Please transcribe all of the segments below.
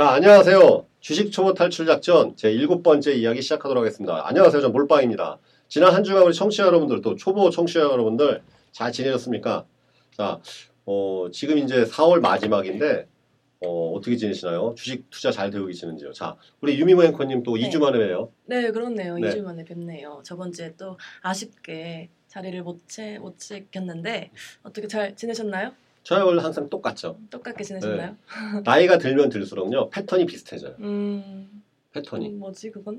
자, 안녕하세요. 주식 초보 탈출 작전 제 일곱 번째 이야기 시작하도록 하겠습니다. 안녕하세요. 전 몰빵입니다. 지난 한 주간 우리 청취자 여러분들 또 초보 청취자 여러분들 잘 지내셨습니까? 자, 어, 지금 이제 4월 마지막인데 어, 어떻게 지내시나요? 주식 투자 잘 되고 계시는지요? 자, 우리 유미모 앵커님 또 네. 2주 만에 봬요. 네, 그렇네요. 네. 2주 만에 뵙네요. 저번 주에 또 아쉽게 자리를 못, 채, 못 지켰는데 어떻게 잘 지내셨나요? 저희 원래 항상 똑같죠. 똑같게 지내셨나요? 나이가 들면 들수록요, 패턴이 비슷해져요. 음, 패턴이. 음, 뭐지 그건?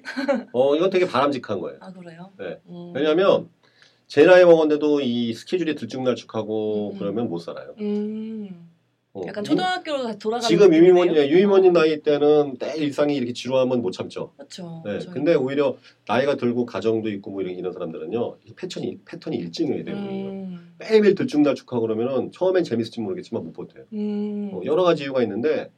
어, 이건 되게 바람직한 거예요. 아 그래요? 네. 음, 왜냐면 제 나이 먹었는데도 이 스케줄이 들쭉날쭉하고 음. 그러면 못 살아요. 음, 어, 약간 유- 초등학교로 다시 돌아가는 지금 유미모님, 느낌이네요. 유미모님 나이 때는 때 일상이 이렇게 지루하면 못 참죠. 그렇죠. 네. 근데 오히려 나이가 들고 가정도 있고 뭐 이런, 이런 사람들은요, 이 패턴이, 패턴이 일정해야 돼요. 음, 매일매일 들쭉날쭉하고 그러면 처음엔 재밌을지 모르겠지만 못 버텨요. 음, 어, 여러 가지 이유가 있는데,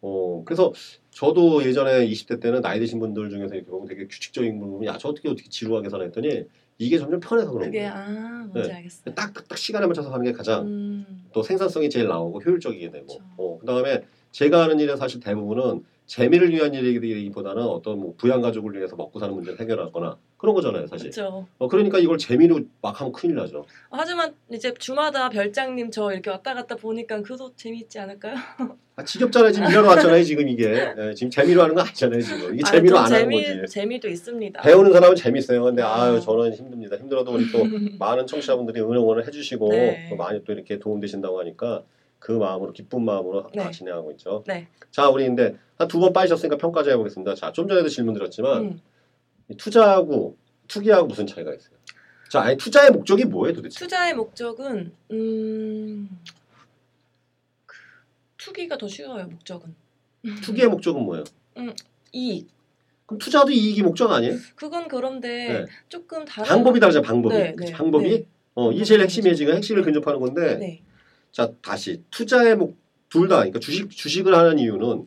어, 그래서 저도 예전에 20대 때는 나이 드신 분들 중에서 이렇게 보면 되게 규칙적인 분 보면, 야, 저 어떻게 어떻게 지루하게 사나 했더니, 이게 점점 편해서 그런 거예요. 아 뭔지 네. 알겠어요. 딱, 딱 시간에 맞춰서 하는 게 가장 음, 또 생산성이 제일 나오고 효율적이게 되고, 그렇죠. 어, 그 다음에 제가 하는 일은 사실 대부분은 재미를 위한 일이기보다는 어떤 뭐 부양 가족을 위해서 먹고 사는 문제를 해결하거나 그런 거잖아요, 사실. 그렇죠. 어, 그러니까 이걸 재미로 막 하면 큰일 나죠. 하지만 이제 주마다 별장님 저 이렇게 왔다 갔다 보니까 그도 재미있지 않을까요? 아, 지겹잖아요. 지금 일하러 왔잖아요, 지금 이게. 예, 지금 재미로 하는 거 아니잖아요, 지금. 이게 아, 재미로 좀안 재미, 하는 거지. 재미도 있습니다. 배우는 사람은 재밌어요. 근데 아. 아유, 저는 힘듭니다. 힘들어도 우리 또 많은 청취자분들이 응원을 해주시고 네. 또 많이 또 이렇게 도움 되신다고 하니까 그 마음으로, 기쁜 마음으로 다 네. 진행하고 있죠. 네. 자, 우리 근데 한 두 번 빠지셨으니까 평가좀 해보겠습니다. 자, 좀 전에도 질문 드렸지만 음, 이 투자하고 투기하고 무슨 차이가 있어요? 자, 아니 투자의 목적이 뭐예요, 도대체? 투자의 목적은 음, 그, 투기가 더 쉬워요. 목적은 투기의 목적은 뭐예요? 이익. 그럼 투자도 이익이 목적 아니에요? 그건 그런데 네. 조금 다른 방법이 다르죠, 방법이. 네, 네, 방법이. 네. 어, 이게 제일 핵심이에요. 지금 핵심을 근접하는 건데. 네. 자, 다시 투자의 목 둘 다. 그러니까 주식 주식을 하는 이유는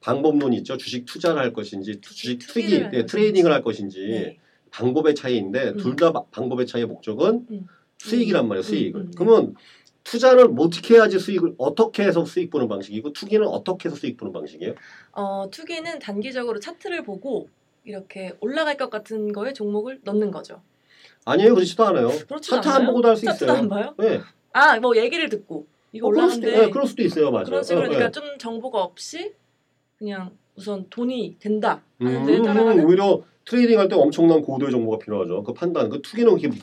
방법론 있죠. 주식 투자를 할 것인지 주식 투기, 예, 트레이딩을 할 것인지 네. 방법의 차이인데 음. 둘다 방법의 차이의 목적은 음. 수익이란 말이에요. 음, 수익을. 음, 음. 그러면 투자를 어떻게 해야지 수익을 어떻게 해서 수익 보는 방식이고 투기는 어떻게 해서 수익 보는 방식이에요? 어, 투기는 단기적으로 차트를 보고 이렇게 올라갈 것 같은 거에 종목을 넣는 거죠. 아니에요. 그렇지도 않아요. 차트 않아요? 안 보고도 할수 차트도 있어요. 안 봐요? 네. 아, 뭐 얘기를 듣고 이거 어, 그럴 수도, 올라가는데 예, 그럴 수도 있어요. 맞아요. 그런 식으로 어, 그러니까 예. 좀 정보가 없이 그냥 우선 돈이 된다 음, 하는 따라가는 오히려 트레이딩 할 때 엄청난 고도의 정보가 필요하죠. 그 판단, 그 투기는 그렇게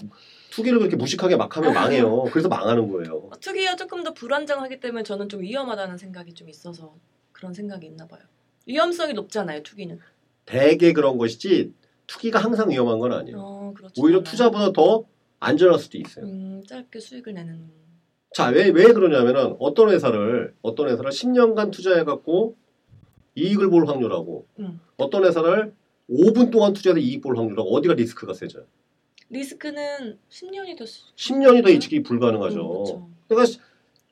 투기를 그렇게 무식하게 막 하면 망해요. 그래서 망하는 거예요. 투기가 조금 더 불안정하기 때문에 저는 좀 위험하다는 생각이 좀 있어서 그런 생각이 있나 봐요. 위험성이 높잖아요, 투기는. 대개 그런 것이지 투기가 항상 위험한 건 아니에요. 어. 오히려 투자보다 더 안전할 수도 있어요. 음, 짧게 수익을 내는 자, 왜, 왜 그러냐면은 어떤 회사를, 어떤 회사를 10년간 투자해갖고 이익을 볼 확률하고 음. 어떤 회사를 5분 동안 투자해서 이익 볼 확률하고 어디가 리스크가 세져요? 리스크는 10년이 더 10년이 더 예측이 불가능하죠. 음. 그러니까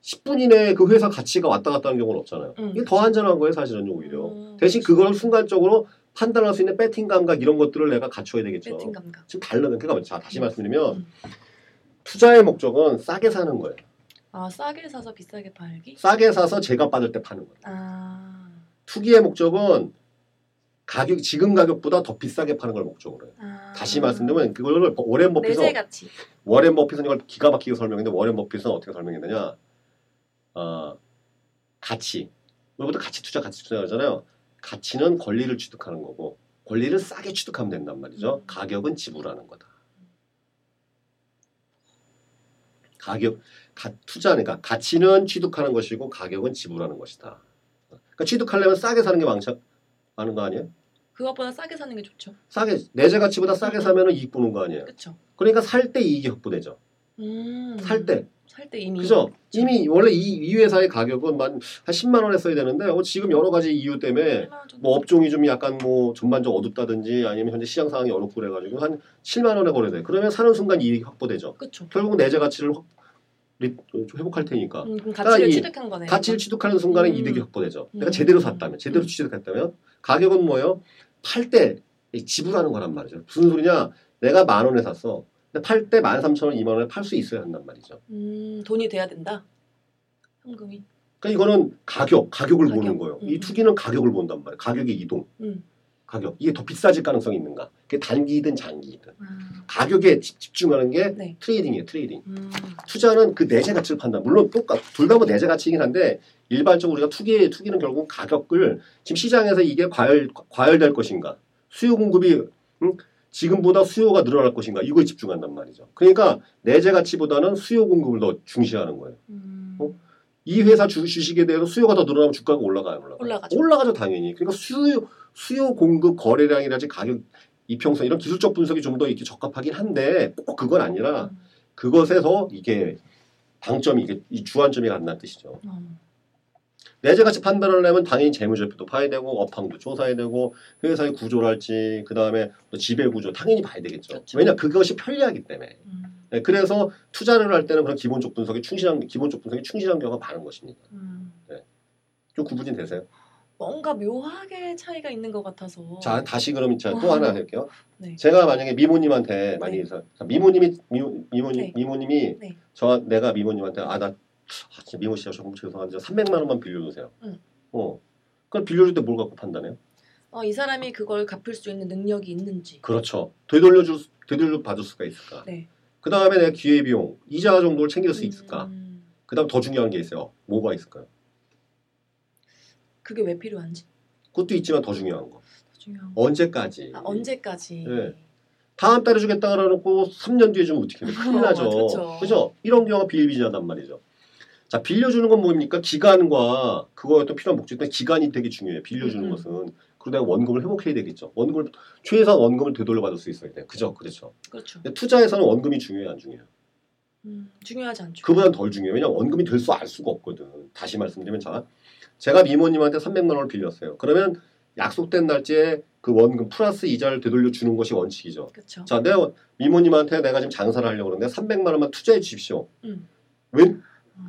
10분 이내에 그 회사 가치가 왔다 갔다 하는 경우는 없잖아요. 음, 이게 더 안전한 거예요, 사실은 오히려. 음, 대신 그걸 순간적으로 판단할 수 있는 배팅 감각 이런 것들을 내가 갖춰야 되겠죠. 배팅 감각. 지금 다르는 그러니까 자 다시 말씀드리면 음. 투자의 목적은 싸게 사는 거예요. 아, 싸게 사서 비싸게 팔기? 싸게 사서 제가 받을 때 파는 거예요. 아. 투기의 목적은 가격 지금 가격보다 더 비싸게 파는 걸 목적으로 해요. 아. 다시 말씀드리면 그거를 워렌 가치. 워렌 버핏은 이걸 기가 막히게 설명했는데 워렌 버핏은 어떻게 설명했느냐? 어, 가치. 우리부터 가치 투자, 가치 투자 하잖아요. 가치는 권리를 취득하는 거고 권리를 싸게 취득하면 된단 말이죠. 음. 가격은 지불하는 거다. 가격, 가, 투자니까 가치는 취득하는 것이고 가격은 지불하는 것이다. 그러니까 취득하려면 싸게 사는 게 망착 하는 거 아니에요? 그것보다 싸게 사는 게 좋죠. 싸게 내재 가치보다 싸게 사면은 이익 보는 거 아니에요? 그렇죠. 그러니까 살 때 이익이 확보되죠. 음. 살 때. 살때 이미 그죠? 이미 원래 이, 이 회사의 가격은 만, 한 10만 원 했어야 되는데 어, 지금 여러 가지 이유 때문에 8만 원 정도. 뭐 업종이 좀 약간 뭐 전반적 어둡다든지 아니면 현재 시장 상황이 어렵고 그래가지고 한 7만 원에 거래돼. 그러면 사는 순간 이익이 확보되죠. 그렇죠. 결국 내재 가치를 확, 리, 좀 회복할 테니까. 음, 그러니까 가치를 이 취득한 거네. 가치를 취득하는 순간에 음. 이득이 확보되죠. 내가 음. 제대로 샀다면, 제대로 음. 취득했다면 가격은 뭐예요? 팔 때 지불하는 거란 말이죠. 무슨 소리냐? 내가 만 원에 샀어. 팔 때 만 삼천 원, 이만 원에 팔 수 있어야 한단 말이죠. 음, 돈이 돼야 된다. 현금이. 그러니까 그러니까 이거는 가격, 가격을 가격. 보는 거예요. 음, 이 음. 투기는 가격을 본단 말이에요. 가격의 이동, 음. 가격. 이게 더 비싸질 가능성이 있는가? 그게 단기이든 장기이든. 아, 가격에 집- 집중하는 게 네. 트레이딩이에요, 트레이딩. 음. 투자는 그 내재 가치를 판단. 물론 똑같, 둘다 뭐 내재 가치이긴 한데 일반적으로 우리가 투기, 투기는 결국 가격을 지금 시장에서 이게 과열, 과열될 것인가? 수요 공급이 음? 지금보다 수요가 늘어날 것인가? 이거에 집중한단 말이죠. 그러니까 내재 가치보다는 수요 공급을 더 중시하는 거예요. 음. 어? 이 회사 주, 주식에 대해서 수요가 더 늘어나면 주가가 올라가요, 안 올라가요? 올라가죠. 올라가죠, 당연히. 그러니까 수요, 수요 공급 거래량이라든지 가격 이평선 이런 기술적 분석이 좀 더 이렇게 적합하긴 한데 꼭 그건 아니라 음. 그것에서 이게 방점이 이게 이 주안점이 간다는 뜻이죠. 어. 내재 가치 판단을 하려면 당연히 재무제표도 봐야 되고 업황도 조사해야 되고 회사의 구조랄지 그 다음에 지배 구조 당연히 봐야 되겠죠. 그렇죠. 왜냐 그것이 편리하기 때문에. 음. 네, 그래서 투자를 할 때는 그런 기본적 분석에 충실한 기본적 분석에 충실한 경우가 많은 것입니다. 음. 좀 구분이 되세요? 뭔가 묘하게 차이가 있는 것 같아서. 자 다시 그럼 자, 또 어. 하나 할게요. 네. 제가 만약에 미모님한테 많이 네. 미모님이 미모, 미모님 네. 미모님이 네. 저 내가 미모님한테 아 나 아, 진짜 미모 씨가 조금 죄송한데 300만 원만 빌려주세요. 응. 어. 그럼 빌려줄 때 뭘 갖고 판단해요? 어, 이 사람이 그걸 갚을 수 있는 능력이 있는지. 그렇죠. 되돌려줄 수- 되돌려 받을 수가 있을까? 네. 그 다음에 내 기회 비용 이자 정도를 챙길 수 있을까? 음. 그 다음 더 중요한 게 있어요. 뭐가 있을까요? 그게 왜 필요한지. 그것도 있지만 더 중요한 거. 더 중요한 거. 언제까지? 아, 언제까지. 네. 다음 달에 주겠다 그러놓고 3년 뒤에 주면 어떻게 해? 큰일 어, 나죠. 그렇죠. 이런 경우가 비일비재하단 말이죠. 자, 빌려주는 건 뭡니까? 기간과 그거에 또 필요한 목적 때문에 기간이 되게 중요해요. 빌려주는 음. 것은. 그러다 원금을 회복해야 되겠죠. 원금을, 최소한 원금을 되돌려 받을 수 있어야 돼요. 그죠? 그렇죠. 그렇죠. 근데 투자에서는 원금이 중요해요, 안 중요해요? 음, 중요하지 않죠. 그보단 덜 중요해요. 왜냐면 원금이 될 수 알 수가 없거든. 다시 말씀드리면 자, 제가 미모님한테 300만 원을 빌렸어요. 그러면 약속된 날짜에 그 원금 플러스 이자를 되돌려 주는 것이 원칙이죠. 그렇죠. 자, 내가 미모님한테 내가 지금 장사를 하려고 그러는데 300만 원만 투자해 주십시오. 음. 왜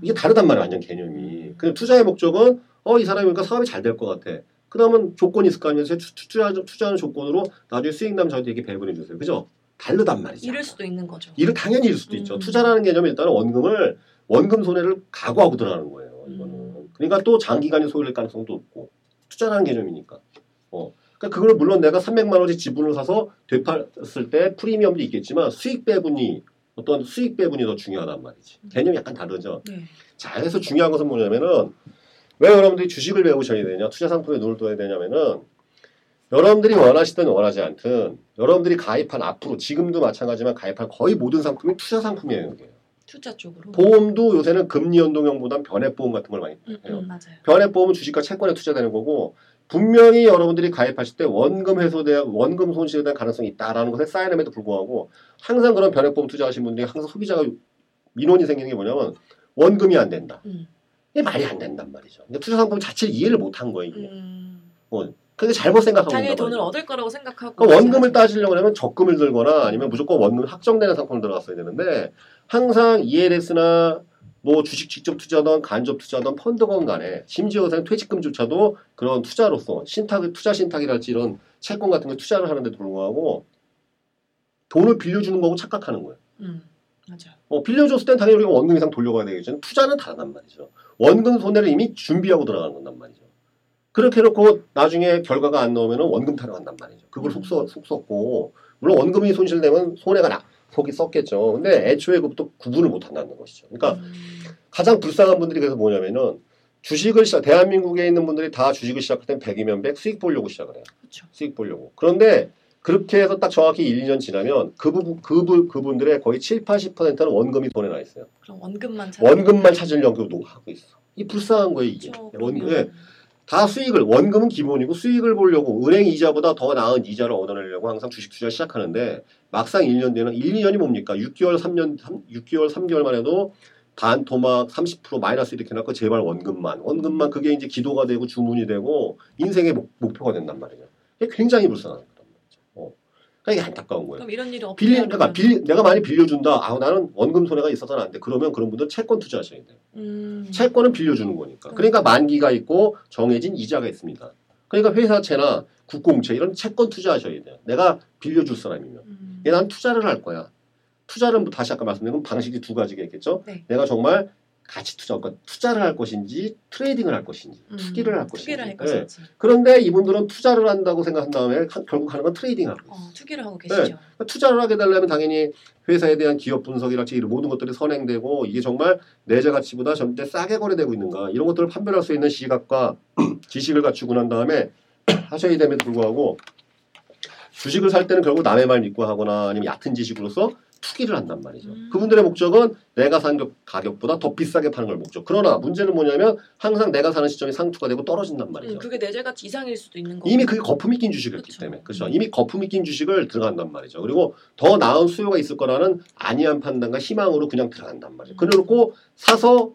이게 다르단 말이야, 완전 개념이. 그냥 투자의 목적은 어, 이 사람이 그러니까 사업이 잘 될 것 같아. 그다음은 조건이 있을 거 아니에요. 투- 투자 투자하는 조건으로 나중에 수익 나면 저한테 이렇게 배분해 주세요. 그죠? 다르단 말이죠. 잃을 수도 있는 거죠. 일을 당연히 잃을 수도 음. 있죠. 투자라는 개념은 일단은 원금을 원금 손해를 각오하고 들어가는 거예요. 이거는. 음. 그러니까 또 장기간의 소요될 가능성도 없고 투자라는 개념이니까. 어. 그러니까 그걸 물론 내가 300만 원짜리 지분을 사서 되팔았을 때 프리미엄도 있겠지만 수익 배분이 어떤 수익 배분이 더 중요하단 말이지. 개념이 약간 다르죠. 네. 자, 그래서 중요한 것은 뭐냐면은 왜 여러분들이 주식을 배우셔야 되냐, 투자 상품에 눈을 둬야 되냐면은 여러분들이 원하시든 원하지 않든 여러분들이 가입한 앞으로 지금도 마찬가지지만 가입한 거의 모든 상품이 투자 상품이에요. 이게. 투자 쪽으로. 보험도 요새는 금리 연동형보단 변액보험 같은 걸 많이 음, 해요. 음, 맞아요. 변액보험은 주식과 채권에 투자되는 거고 분명히 여러분들이 가입하실 때 원금 해소돼 원금 손실에 대한 가능성이 있다라는 것에 사인함에도 불구하고 항상 그런 변액보험 투자하신 분들이 항상 소비자가 민원이 생기는 게 뭐냐면 원금이 안 된다. 음. 이게 말이 안 된단 말이죠. 근데 투자 상품 자체를 이해를 못한 거예요. 이게. 음. 그게 잘못 생각하고 당연히 돈을 말이죠. 얻을 거라고 생각하고. 그러니까 원금을. 따지려고 하면 적금을 들거나 아니면 무조건 원금 확정되는 상품을 들어갔어야 되는데 항상 ELS나 뭐 주식 직접 투자든 간접 투자든 펀드건 간에 심지어 요새는 퇴직금조차도 그런 투자로서 신탁 투자 신탁이랄지 이런 채권 같은 거 투자를 하는데도 불구하고 돈을 빌려주는 거고 착각하는 거예요. 음. 맞아요. 어, 빌려줬을 땐 당연히 우리가 원금 이상 돌려가야 되겠죠. 투자는 다르단 말이죠. 원금 손해를 이미 준비하고 들어가는 건단 말이죠. 그렇게 해놓고 나중에 결과가 안 나오면 원금 타령한단 말이죠. 그걸 속, 써, 속 썩고 물론 원금이 손실되면 손해가 나, 속이 썩겠죠. 근데 애초에 그것도 구분을 못 한다는 것이죠. 그러니까 음. 가장 불쌍한 분들이 그래서 뭐냐면은 주식을 시작, 대한민국에 있는 분들이 다 주식을 시작할 땐 100이면 100 수익 보려고 시작을 해요. 그렇죠. 수익 보려고. 그런데 그렇게 해서 딱 정확히 1, 2년 지나면 그 부분, 그분, 그분들의 거의 7, 80%는 원금이 돈에 나 있어요. 그럼 원금만 찾. 원금만 찾으려고 하고 있어. 이 불쌍한 거예요, 이게. 그렇죠. 원, 그러면. 예, 다 수익을, 원금은 기본이고 수익을 보려고 은행 이자보다 더 나은 이자를 얻어내려고 항상 주식 투자 시작하는데 막상 1년 뒤에는 1, 2년이 뭡니까? 6개월, 3년, 3, 6개월, 3개월만 해도 반 토막 30% 마이너스 이렇게 해놓고 제발 원금만. 원금만 그게 이제 기도가 되고 주문이 되고 인생의 목, 목표가 된단. 이게 굉장히 불쌍한. 그러니까 이게 안타까운 거예요. 그럼 이런 일이 빌리. 그러니까 빌, 내가 많이 빌려준다. 아, 나는 원금 손해가 있어서는 안 돼. 그러면 그런 분들은 채권 투자하셔야 돼요. 음. 채권은 빌려주는 거니까. 음. 그러니까 만기가 있고 정해진 이자가 있습니다. 그러니까 회사채나 국공채 이런 채권 투자하셔야 돼요. 내가 빌려줄 사람이면. 음. 예, 난 투자를 할 거야. 투자는 뭐 다시 아까 말씀드린 건 방식이 두 가지가 있겠죠. 네. 내가 정말 가치 투자, 그러니까 투자를 할 것인지 트레이딩을 할 것인지 음, 투기를 할 것인지. 투기를 할 예. 것인지. 그런데 이분들은 투자를 한다고 생각한 다음에 하- 결국 하는 건 트레이딩 하고. 어, 투기를 하고 네. 계시죠. 그러니까 투자를 하게 되려면 당연히 회사에 대한 기업 분석이랄지 이런 모든 것들이 선행되고 이게 정말 내재 가치보다 절대 싸게 거래되고 있는가 이런 것들을 판별할 수 있는 시각과 지식을 갖추고 난 다음에 하셔야 됨에도 불구하고 주식을 살 때는 결국 남의 말 믿고 하거나 아니면 얕은 지식으로서 투기를 한단 말이죠. 음. 그분들의 목적은 내가 산 그 가격보다 더 비싸게 파는 걸 목적. 그러나 문제는 뭐냐면 항상 내가 사는 시점이 상투가 되고 떨어진단 말이죠. 음, 그게 내재 가치 이상일 수도 있는 거고. 이미 그게 거품이 낀 주식이었기 그렇죠. 때문에 그렇죠. 음. 이미 거품이 낀 주식을 들어간단 말이죠. 그리고 더 나은 수요가 있을 거라는 안이한 판단과 희망으로 그냥 들어간단 말이죠. 음. 그래놓고 사서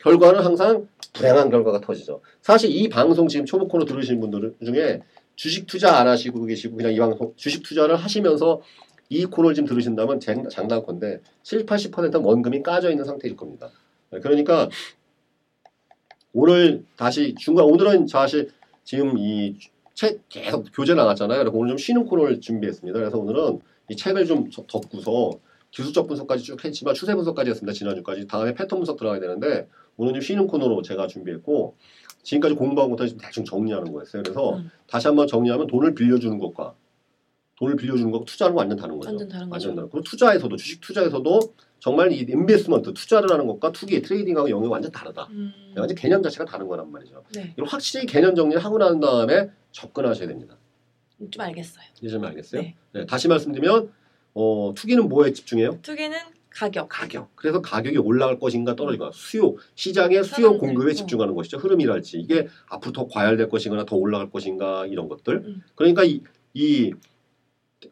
결과는 항상 불행한 결과가 터지죠. 사실 이 방송 지금 초보 코너 들으시는 분들 중에 주식 투자 안 하시고 계시고 그냥 이 방송 주식 투자를 하시면서 이 코너를 지금 들으신다면 장- 장단컨대 70, 80%는 원금이 까져 있는 상태일 겁니다. 그러니까 오늘 다시 중간 오늘은 사실 지금 이 책 계속 교재 나갔잖아요. 그래서 오늘 좀 쉬는 코너를 준비했습니다. 그래서 오늘은 이 책을 좀 적- 덮고서 기술적 분석까지 쭉 했지만 추세 분석까지 했습니다. 지난주까지 다음에 패턴 분석 들어가야 되는데 오늘 좀 쉬는 코너로 제가 준비했고 지금까지 공부한 것들 지금 대충 정리하는 거였어요. 그래서 음, 다시 한번 정리하면 돈을 빌려주는 것과 돈을 빌려주는 것과 투자는 완전 다른 거죠. 완전 다른 거죠. 완전 다른. 그리고 투자에서도 주식 투자에서도 정말 이 인베스트먼트 투자를 하는 것과 투기 트레이딩하고 영역이 완전 다르다. 음, 완전 개념 자체가 다른 거란 말이죠. 네, 이걸 확실히 개념 정리를 하고 난 다음에 접근하셔야 됩니다. 좀 알겠어요. 이제 좀 알겠어요? 네. 네, 다시 말씀드리면 어, 투기는 뭐에 집중해요? 투기는 가격. 가격. 그래서 가격이 올라갈 것인가 떨어질까? 수요. 시장의 수요 공급에 어. 집중하는 것이죠. 흐름이랄지 이게 앞으로 더 과열될 것인가 더 올라갈 것인가 이런 것들. 음. 그러니까 이, 이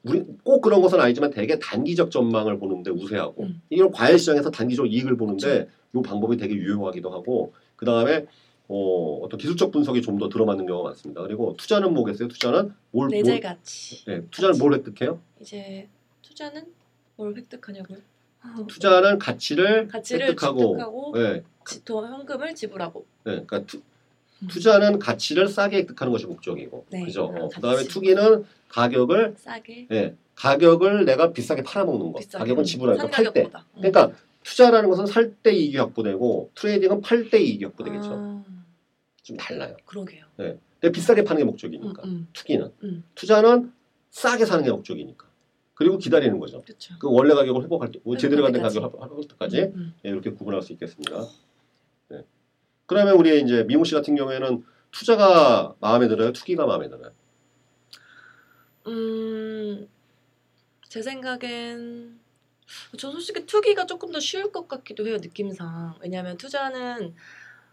우리 꼭 그런 것은 아니지만 되게 단기적 전망을 보는데 우세하고 음. 이런 과열 시장에서 단기적 이익을 보는데 이 방법이 되게 유용하기도 하고 그 다음에 어, 어떤 기술적 분석이 좀 더 들어맞는 경우가 많습니다. 그리고 투자는 뭐겠어요? 투자는 뭘, 내재 뭘 가치. 네, 투자는 뭘 획득해요? 이제 투자는 뭘 획득하냐고요? 투자는 가치를, 가치를 획득하고, 획득하고 네, 지- 더 현금을 지불하고. 네, 그러니까 투, 음. 투자는 가치를 싸게 획득하는 것이 목적이고, 네, 그죠? 어, 그다음에. 투기는 가격을, 싸게 네, 가격을 내가 비싸게 팔아먹는 것, 비싸게 가격은 거, 팔 때. 음. 그러니까 투자라는 것은 살 때 이익이 확보되고 트레이딩은 팔 때 이익이 확보되겠죠. 아, 좀 달라요. 그러게요. 근데 비싸게 파는 게 목적이니까. 음, 음, 투기는 음. 투자는 싸게 사는 게 목적이니까. 그리고 기다리는 거죠. 그렇죠. 그 원래 가격을 회복할 때, 뭐 제대로 된 때까지. 가격을 회복할 때까지 음, 음. 예, 이렇게 구분할 수 있겠습니다. 네. 그러면 우리 이제 미모 씨 같은 경우에는 투자가 마음에 들어요, 투기가 마음에 들어요. 음, 제 생각엔 저 솔직히 투기가 조금 더 쉬울 것 같기도 해요 느낌상 왜냐하면 투자는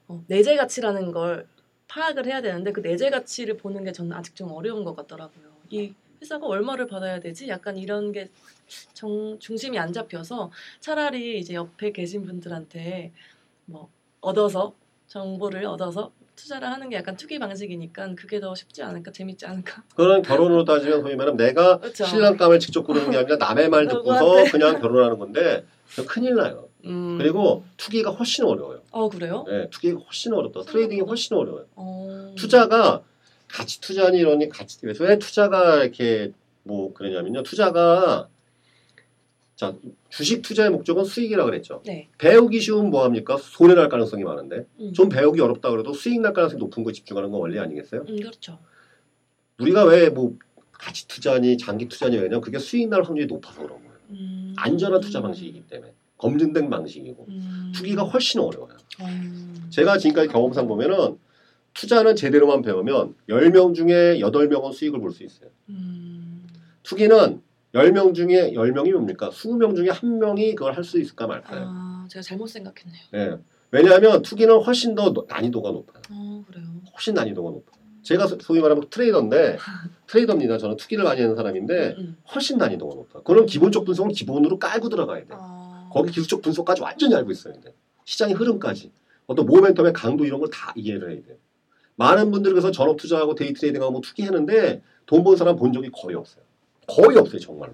어, 내재 가치라는 걸 파악을 해야 되는데 그 내재 가치를 보는 게 저는 아직 좀 어려운 것 같더라고요 이 회사가 얼마를 받아야 되지 약간 이런 게 정, 중심이 안 잡혀서 차라리 이제 옆에 계신 분들한테 뭐 얻어서 정보를 얻어서 투자를 하는 게 약간 투기 방식이니까 그게 더 쉽지 않을까 재밌지 않을까 그런 결혼으로 따지면 소위 말하면 내가 그렇죠. 신랑감을 직접 고르는 게 아니라 남의 말 듣고서? 그냥 결혼하는 건데 큰일 나요. 음. 그리고 투기가 훨씬 어려워요. 어 그래요? 네, 투기가 훨씬 어렵다. 트레이딩이 훨씬 어려워요. 어. 투자가 가치 투자니 이러니 가치 왜 투자가 이렇게 뭐 그러냐면요. 투자가 자 주식 투자의 목적은 수익이라 그랬죠. 네. 배우기 쉬운 뭐 합니까? 손해 날 가능성이 많은데 음. 좀 배우기 어렵다 그래도 수익 날 가능성이 높은 거 집중하는 건 원리 아니겠어요? 음 그렇죠. 우리가 왜 뭐 가치 투자니 장기 투자니 왜냐면 그게 수익 날 확률이 높아서 그런 거예요. 음. 안전한 투자 방식이기 때문에 검증된 방식이고 음. 투기가 훨씬 어려워요. 음. 제가 지금까지 경험상 보면은 투자는 제대로만 배우면 10명 중에 8명은 수익을 볼 수 있어요. 음. 투기는 10명 중에 10명이 뭡니까? 20명 중에 한 명이 그걸 할 수 있을까 말까예요. 아 제가 잘못 생각했네요. 예. 왜냐하면 투기는 훨씬 더 노- 난이도가 높아요. 어 그래요. 훨씬 난이도가 높아요. 제가 소- 소위 말하면 트레이더인데 트레이더입니다. 저는 투기를 많이 하는 사람인데 음. 훨씬 난이도가 높아요. 그럼 기본적 분석은 기본으로 깔고 들어가야 돼요. 아. 거기 기술적 분석까지 완전히 알고 있어야 돼. 시장의 흐름까지. 어떤 모멘텀의 강도 이런 걸 다 이해를 해야 돼요. 많은 분들이 그래서 전업 투자하고 데이 트레이딩하고 뭐 투기했는데 돈 번 사람 본 적이 거의 없어요. 거의 없어요, 정말로.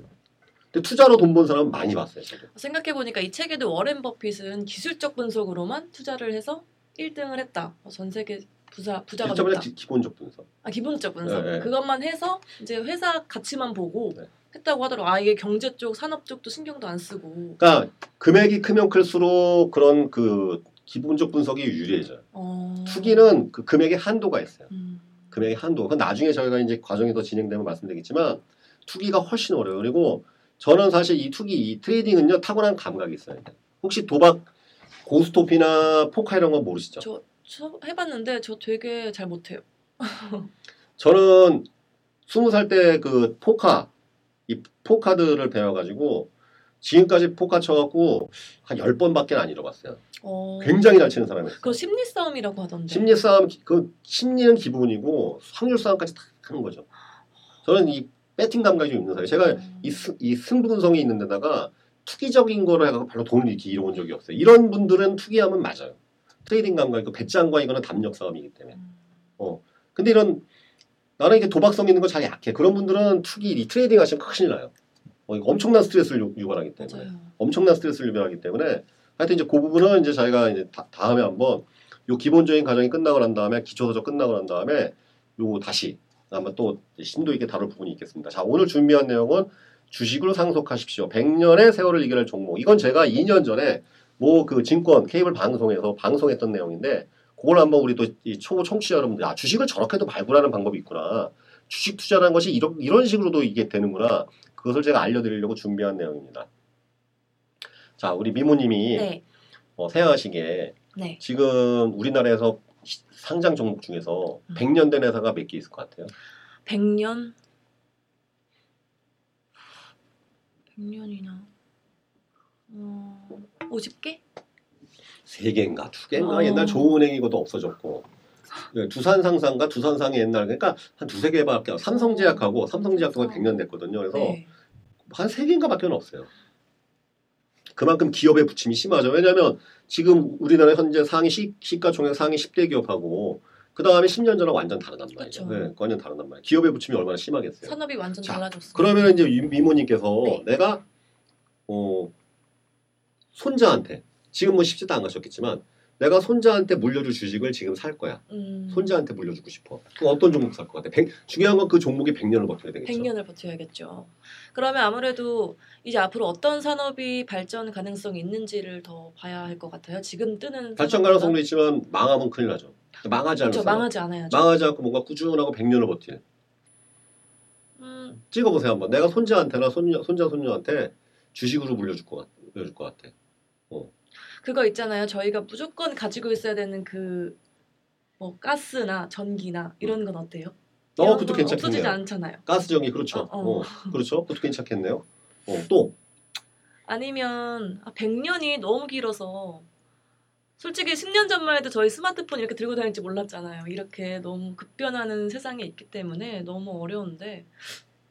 근데 투자로 돈 번 사람은 많이 봤어요, 저도. 생각해 보니까 이 책에도 워렌 버핏은 기술적 분석으로만 투자를 해서 1등을 했다. 어, 전 세계 부자 부자가 됐다. 기, 기본적 분석. 아 기본적 분석. 네, 네. 그것만 해서 이제 회사 가치만 보고 네. 했다고 하더라고. 아 이게 경제 쪽, 산업 쪽도 신경도 안 쓰고. 그러니까 금액이 크면 클수록 그런 그 기본적 분석이 유리해져요. 어. 투기는 그 금액의 한도가 있어요. 음. 금액의 한도. 그건 나중에 저희가 이제 과정이 더 진행되면 말씀드리겠지만 투기가 훨씬 어려워요. 그리고 저는 사실 이 투기, 이 트레이딩은요 타고난 감각이 있어요. 혹시 도박, 고스톱이나 포카 이런 거 모르시죠? 저, 저 해봤는데 저 되게 잘 못해요. 저는 스무 살 때 그 포카, 이 포카들을 배워가지고 지금까지 포카 쳐갖고 한 열 번밖에 안 잃어봤어요. 어. 굉장히 잘 치는 사람이었어요. 그거 심리 싸움이라고 하던데. 심리 싸움, 그 심리는 기본이고 확률 싸움까지 다 하는 거죠. 저는 이 배팅 감각이 좀 있는 사람이에요. 제가 음. 이, 스- 이 승부근성이 있는 데다가 투기적인 거로 해갖고 별로 돈을 이렇게 잃어온 적이 없어요. 이런 분들은 투기하면 맞아요. trading 감각 있고 배짱과 이거는 담력 싸움이기 때문에. 음. 근데 이런 나는 이게 도박성 있는 거 잘 약해. 그런 분들은 투기, 이 trading 하시면 큰일 나요. 어, 이거 엄청난 스트레스를 유- 유발하기 때문에. 맞아요. 엄청난 스트레스를 유발하기 때문에 하여튼 이제 그 부분은 이제 저희가 이제 다, 다음에 한번 요 기본적인 과정이 끝나고 난 다음에 기초 서적 끝나고 난 다음에 요 다시 아마 또 심도 있게 다룰 부분이 있겠습니다. 자 오늘 준비한 내용은 주식으로 상속하십시오. 100년의 세월을 이겨낼 종목. 이건 제가 2년 전에 뭐 그 증권 케이블 방송에서 방송했던 내용인데 그걸 한번 우리 또이 초보 청취자 여러분들 아 주식을 저렇게도 발굴하는 방법이 있구나. 주식 투자라는 것이 이런 이런 식으로도 이게 되는구나. 그것을 제가 알려드리려고 준비한 내용입니다. 자, 우리 미모님이 네. 어, 생각하시기에 네. 지금 우리나라에서 시- 상장 종목 중에서 음. 100년 된 회사가 몇 개 있을 것 같아요? 100년? 100년이나. 어, 50개? 세 개인가 두 개인가 어. 옛날 조은행 이것도 없어졌고 예, 두산상사인가 두산 상이 옛날 그러니까 한 두세 개밖에 없- 삼성제약하고 삼성제약도 거의 100년 됐거든요. 그래서 네. 한세 개인가밖에 없어요. 그만큼 기업의 부침이 심하죠. 왜냐하면 지금 우리나라 현재 상위 시, 시가총액 상위 10대 기업하고 그 다음에 10년 전은 완전 다르단 말이죠. 그쵸. 네, 완전 다르단 말이에요. 기업의 부침이 얼마나 심하겠어요. 산업이 완전 자, 달라졌어요. 그러면 이제 이- 미모님께서 네. 내가 어, 손자한테 지금 뭐 쉽지도 않으셨겠지만 내가 손자한테 물려줄 주식을 지금 살 거야. 음, 손자한테 물려주고 싶어. 그럼 어떤 종목 살 것 같아? 백- 중요한 건 그 종목이 100년을 버텨야 되겠죠. 100년을 버텨야겠죠. 그러면 아무래도 이제 앞으로 어떤 산업이 발전 가능성이 있는지를 더 봐야 할 것 같아요. 지금 뜨는 발전. 가능성도 있지만 망하면 큰일 나죠. 망하지 사람. 망하지 않아야죠. 망하지 않고 뭔가 꾸준하고 100년을 버틸. 음, 찍어보세요 한번. 내가 손자한테나 손녀, 손자 손녀한테 주식으로 물려줄 것 같, 물려줄 것 같아. 그거 있잖아요. 저희가 무조건 가지고 있어야 되는 그 뭐 가스나 전기나 이런 건 어때요? 어, 그것도 건 없어지지 괜찮겠네요. 않잖아요. 가스 전기 그렇죠. 어, 어, 어. 그렇죠. 그것도 괜찮겠네요. 어, 또 아니면 아, 100년이 너무 길어서 솔직히 10년 전만 해도 저희 스마트폰 이렇게 들고 다닐지 몰랐잖아요. 이렇게 너무 급변하는 세상에 있기 때문에 너무 어려운데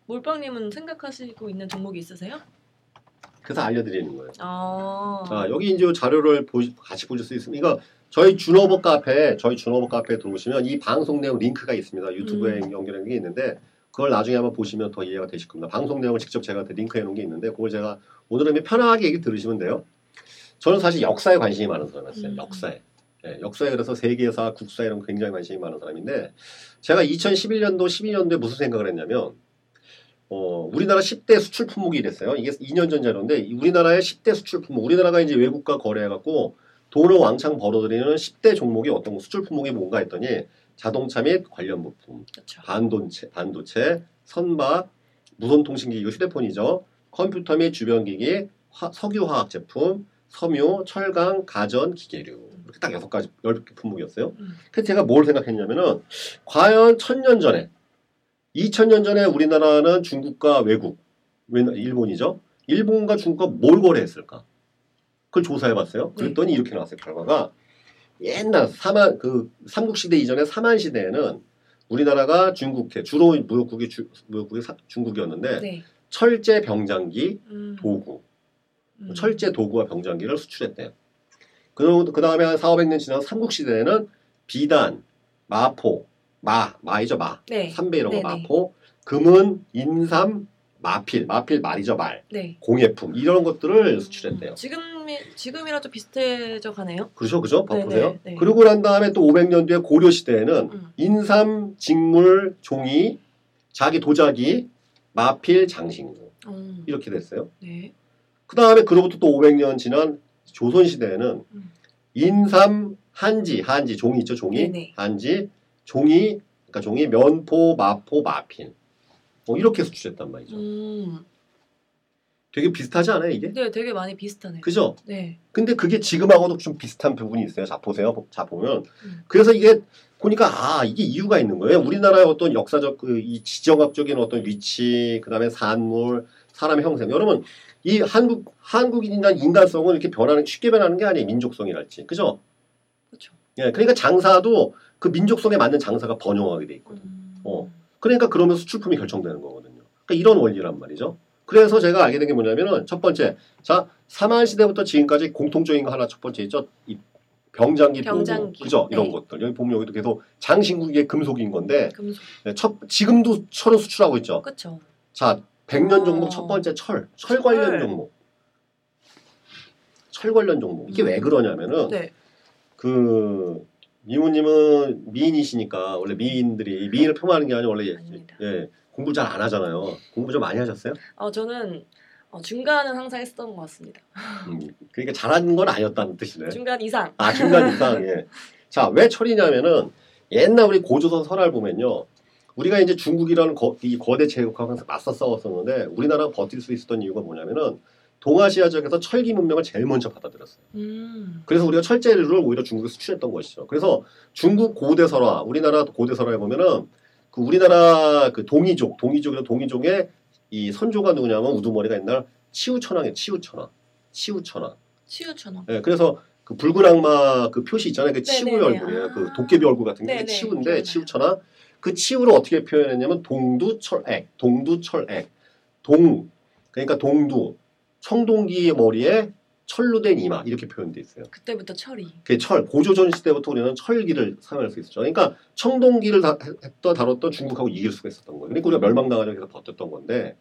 몰빵님은 생각하시고 있는 종목이 있으세요? 그래서 알려드리는 거예요. 아, 자, 여기 이제 자료를 보, 같이 보실 수 있습니다. 이거 저희 준호버 카페, 저희 준호버 카페에 들어오시면 이 방송 내용 링크가 있습니다. 유튜브에 음. 연결된 게 있는데 그걸 나중에 한번 보시면 더 이해가 되실 겁니다. 방송 내용을 직접 제가 링크해 놓은 게 있는데 그걸 제가 오늘은 편하게 얘기 들으시면 돼요. 저는 사실 역사에 관심이 많은 사람이었어요. 음. 역사에. 예, 역사에 그래서 세계사, 국사 이런 거 굉장히 관심이 많은 사람인데 제가 2011년도, 12년도에 무슨 생각을 했냐면 어, 우리나라 10대 수출 품목이 이랬어요. 이게 2년 전 자료인데 우리나라의 10대 수출 품목, 우리나라가 이제 외국과 거래해갖고 돈을 왕창 벌어들이는 10대 종목이 어떤 거, 수출 품목이 뭔가 했더니 자동차 및 관련 부품, 그렇죠. 반도체, 반도체, 선박, 무선통신기기, 휴대폰이죠. 컴퓨터 및 주변기기, 화- 석유화학 제품, 섬유, 철강, 가전, 기계류. 이렇게 딱 여섯 가지, 열 개 품목이었어요. 음. 그래서 제가 뭘 생각했냐면은, 과연 천년 전에, 2000년 전에 우리나라는 중국과 외국, 웬- 일본이죠. 일본과 중국과 뭘 거래했을까? 그걸 조사해봤어요. 그랬더니 이렇게 나왔어요. 결과가 옛날 사만 그 삼국시대 이전에 사만 시대에는 우리나라가 중국해 주로 무역국이 주, 무역국이 사- 중국이었는데 네. 철제 병장기 음, 도구 음. 철제 도구와 병장기를 수출했대요. 그, 그 다음에 한 4, 500년 지난 삼국시대에는 비단, 마포, 마, 마이죠, 마. 네. 삼배 이런 거 네네. 마포, 금은, 인삼, 마필, 마필 말이죠, 말. 네. 공예품, 이런 것들을 수출했대요. 지금이 지금이랑 좀 비슷해져 가네요. 그렇죠, 그죠? 네네, 바꾸세요. 네. 그러고 난 다음에 또 500년 뒤에 고려 시대에는 음. 인삼, 직물, 종이, 자기 도자기, 마필, 장신구 음. 이렇게 됐어요. 네. 그 다음에 그로부터 또 500년 지난 조선 시대에는 음. 인삼, 한지, 한지 종이 있죠 종이, 네네. 한지, 종이, 그러니까 종이, 면포, 마포, 마핀. 뭐 이렇게 수출했단 말이죠. 음. 되게 비슷하지 않아요 이게? 네, 되게 많이 비슷하네요. 그죠? 네. 근데 그게 지금하고도 좀 비슷한 부분이 있어요. 자 보세요. 자 보면 음. 그래서 이게 보니까 아 이게 이유가 있는 거예요. 우리나라의 어떤 역사적 그 이 지정학적인 어떤 위치, 그다음에 산물, 사람의 형성. 여러분 이 한국 한국인이나 인간성은 이렇게 변하는 쉽게 변하는 게 아니에요. 민족성이랄지, 그죠? 그렇죠. 예, 그러니까 장사도 그 민족성에 맞는 장사가 번영하게 돼 있거든. 음. 어. 그러니까 그러면 수출품이 결정되는 거거든요. 그러니까 이런 원리란 말이죠. 그래서 제가 알게 된 게 뭐냐면은 첫 번째, 자 삼한 시대부터 지금까지 공통적인 거 하나 첫 번째 있죠. 이 병장기, 병장기. 그죠? 이런 네. 것들 여기 보면 여기도 계속 장신국의 금속인 건데 금속. 네, 첫 지금도 철을 수출하고 있죠. 그렇죠. 자 백년 어. 종목 첫 번째 철, 철 관련 철. 종목, 철 관련 종목 이게 왜 음. 그러냐면은 네. 그 미모님은 미인이시니까 원래 미인들이 미인을 폄하하는 게 아니라 원래 예. 예, 공부 잘 안 하잖아요. 공부 좀 많이 하셨어요? 어, 저는 어, 중간은 항상 했었던 것 같습니다. 음, 그러니까 잘하는 건 아니었다는 뜻이네. 중간 이상. 아 중간 이상 예. 자왜 철이냐면은 옛날 우리 고조선 설화를 보면요. 우리가 이제 중국이라는 거, 이 거대 제국하고 항상 맞서 싸웠었는데 우리나라가 버틸 수 있었던 이유가 뭐냐면은 동아시아 지역에서 철기 문명을 제일 먼저 받아들였어요. 음. 그래서 우리가 철제를 오히려 중국에 수출했던 것이죠. 그래서 중국 고대 설화, 우리나라 고대 설화에 보면은 그 우리나라 그 동이족, 동이족이나 동이족의 이 선조가 누구냐면 우두머리가 옛날 치우천왕이에요. 치우천왕, 치우천왕. 치유천왕. 예, 그래서 그 붉은 악마 그 표시 있잖아요. 그 치우의 네네네. 얼굴이에요. 아. 그 도깨비 얼굴 같은 게 네네, 치우인데. 치우천왕. 그 치우를 어떻게 표현했냐면 동두철액, 동두철액, 동 그러니까 동두 청동기의 머리에 철로 된 이마 이렇게 표현돼 있어요. 그때부터 철이. 그 철, 고조선 시대부터 우리는 철기를 사용할 수 있었죠. 그러니까 청동기를 다, 했던, 다뤘던 중국하고 이길 수가 있었던 거예요. 그러니까 우리가 멸망당하지 않아서 버텼던 건데,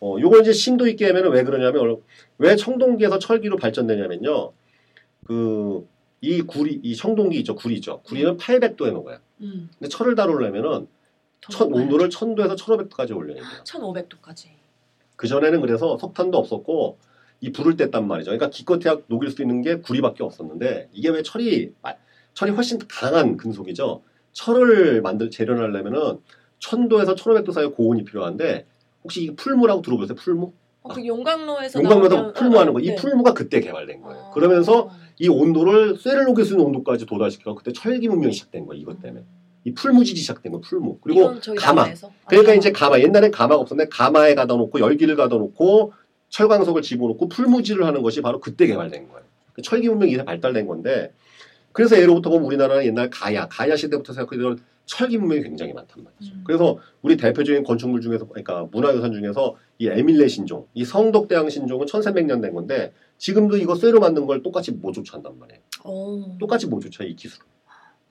어, 요걸 이제 심도 있게 하면 왜 그러냐면, 왜 청동기에서 철기로 발전되냐면요. 그, 이 구리, 이 청동기 있죠, 구리죠. 구리는 800도에 녹아요. 음. 근데 철을 다루려면은, 천. 온도를 1000도에서 1500도까지 올려야 돼요. 1500도까지. 그 전에는 그래서 석탄도 없었고 이 불을 뗐단 말이죠. 그러니까 기껏해야 녹일 수 있는 게 구리밖에 없었는데 이게 왜 철이 아, 철이 훨씬 강한 금속이죠. 철을 만들 재련하려면은 1000도에서 1500도 사이 고온이 필요한데 혹시 이 풀무라고 들어보세요? 풀무? 어, 그 용광로에서 용광로에서 풀무하는 거. 이 네. 풀무가 그때 개발된 거예요. 어. 그러면서 이 온도를 쇠를 녹일 수 있는 온도까지 도달시켜 그때 철기 문명이 시작된 거예요. 이것 때문에. 음. 이 풀무질이 시작된 거예요. 풀무. 그리고 가마. 아, 그러니까 가마. 이제 가마 옛날엔 가마가 없었는데 가마에 가다 놓고 열기를 가다 놓고 철광석을 집어넣고 풀무질을 하는 것이 바로 그때 개발된 거예요. 그 철기 문명이 이제 발달된 건데 그래서 예로부터 보면 우리나라는 옛날 가야 가야 시대부터 생각하던 철기 문명이 굉장히 많단 말이죠. 음. 그래서 우리 대표적인 건축물 중에서 그러니까 문화유산 중에서 이 에밀레 신종, 이 성덕대왕 신종은 1300년 된 건데 지금도 이거 쇠로 만든 걸 똑같이 못 쫓아한단 말이에요. 어. 똑같이 못 쫓아 이 기술.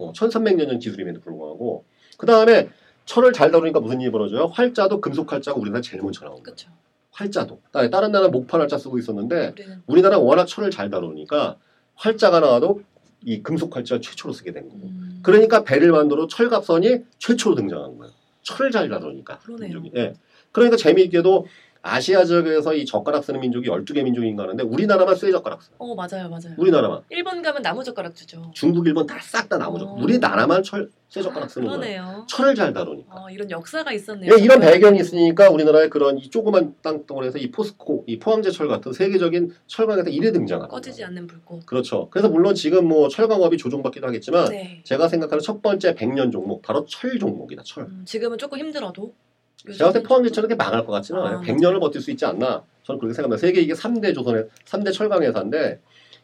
어, 1300년 전 기술임에도 불구하고 그 다음에 철을 잘 다루니까 무슨 일이 벌어져요? 활자도 금속 활자가 우리나라 제일 먼저 나온 거예요. 그렇죠. 활자도. 다- 다른 나라 는 목판 활자 쓰고 있었는데 우리는 우리나라 가 워낙 철을 잘 다루니까 활자가 나와도 이 금속 활자 최초로 쓰게 된 거고. 음. 그러니까 배를 만들어 철갑선이 최초로 등장한 거예요. 철을 잘 다루니까. 그러네요. 예. 그러니까 재미있게도 아시아 지역에서 이 젓가락 쓰는 민족이 12개 민족인가 하는데 우리나라만 쇠 젓가락 써요. 어 맞아요 맞아요. 우리나라만. 일본 가면 나무 젓가락 주죠. 중국, 일본 다 싹 다 나무죠. 어. 우리나라만 철, 쇠 젓가락 쓰는 거예요. 그러네요. 철을 잘 다루니까. 어, 이런 역사가 있었네요. 예, 이런 젓가락. 배경이 있으니까 우리나라의 그런 이 조그만 땅덩어리에서 이 포스코, 이 포항제철 같은 세계적인 철강에서 이래 등장하는 꺼지지 거예요. 않는 불꽃. 그렇죠. 그래서 물론 지금 뭐 철강업이 조종받기도 하겠지만 네. 제가 생각하는 첫 번째 백년 종목 바로 철 종목이다. 철. 음, 지금은 조금 힘들어도. 제가 볼때 요즘은 포항제 철은 이렇게 망할 것 같지는 아, 않아요. 맞아요. 100년을 버틸 수 있지 않나. 저는 그렇게 생각합니다. 세계 이게 3대 조선의 3대 철강 회사인데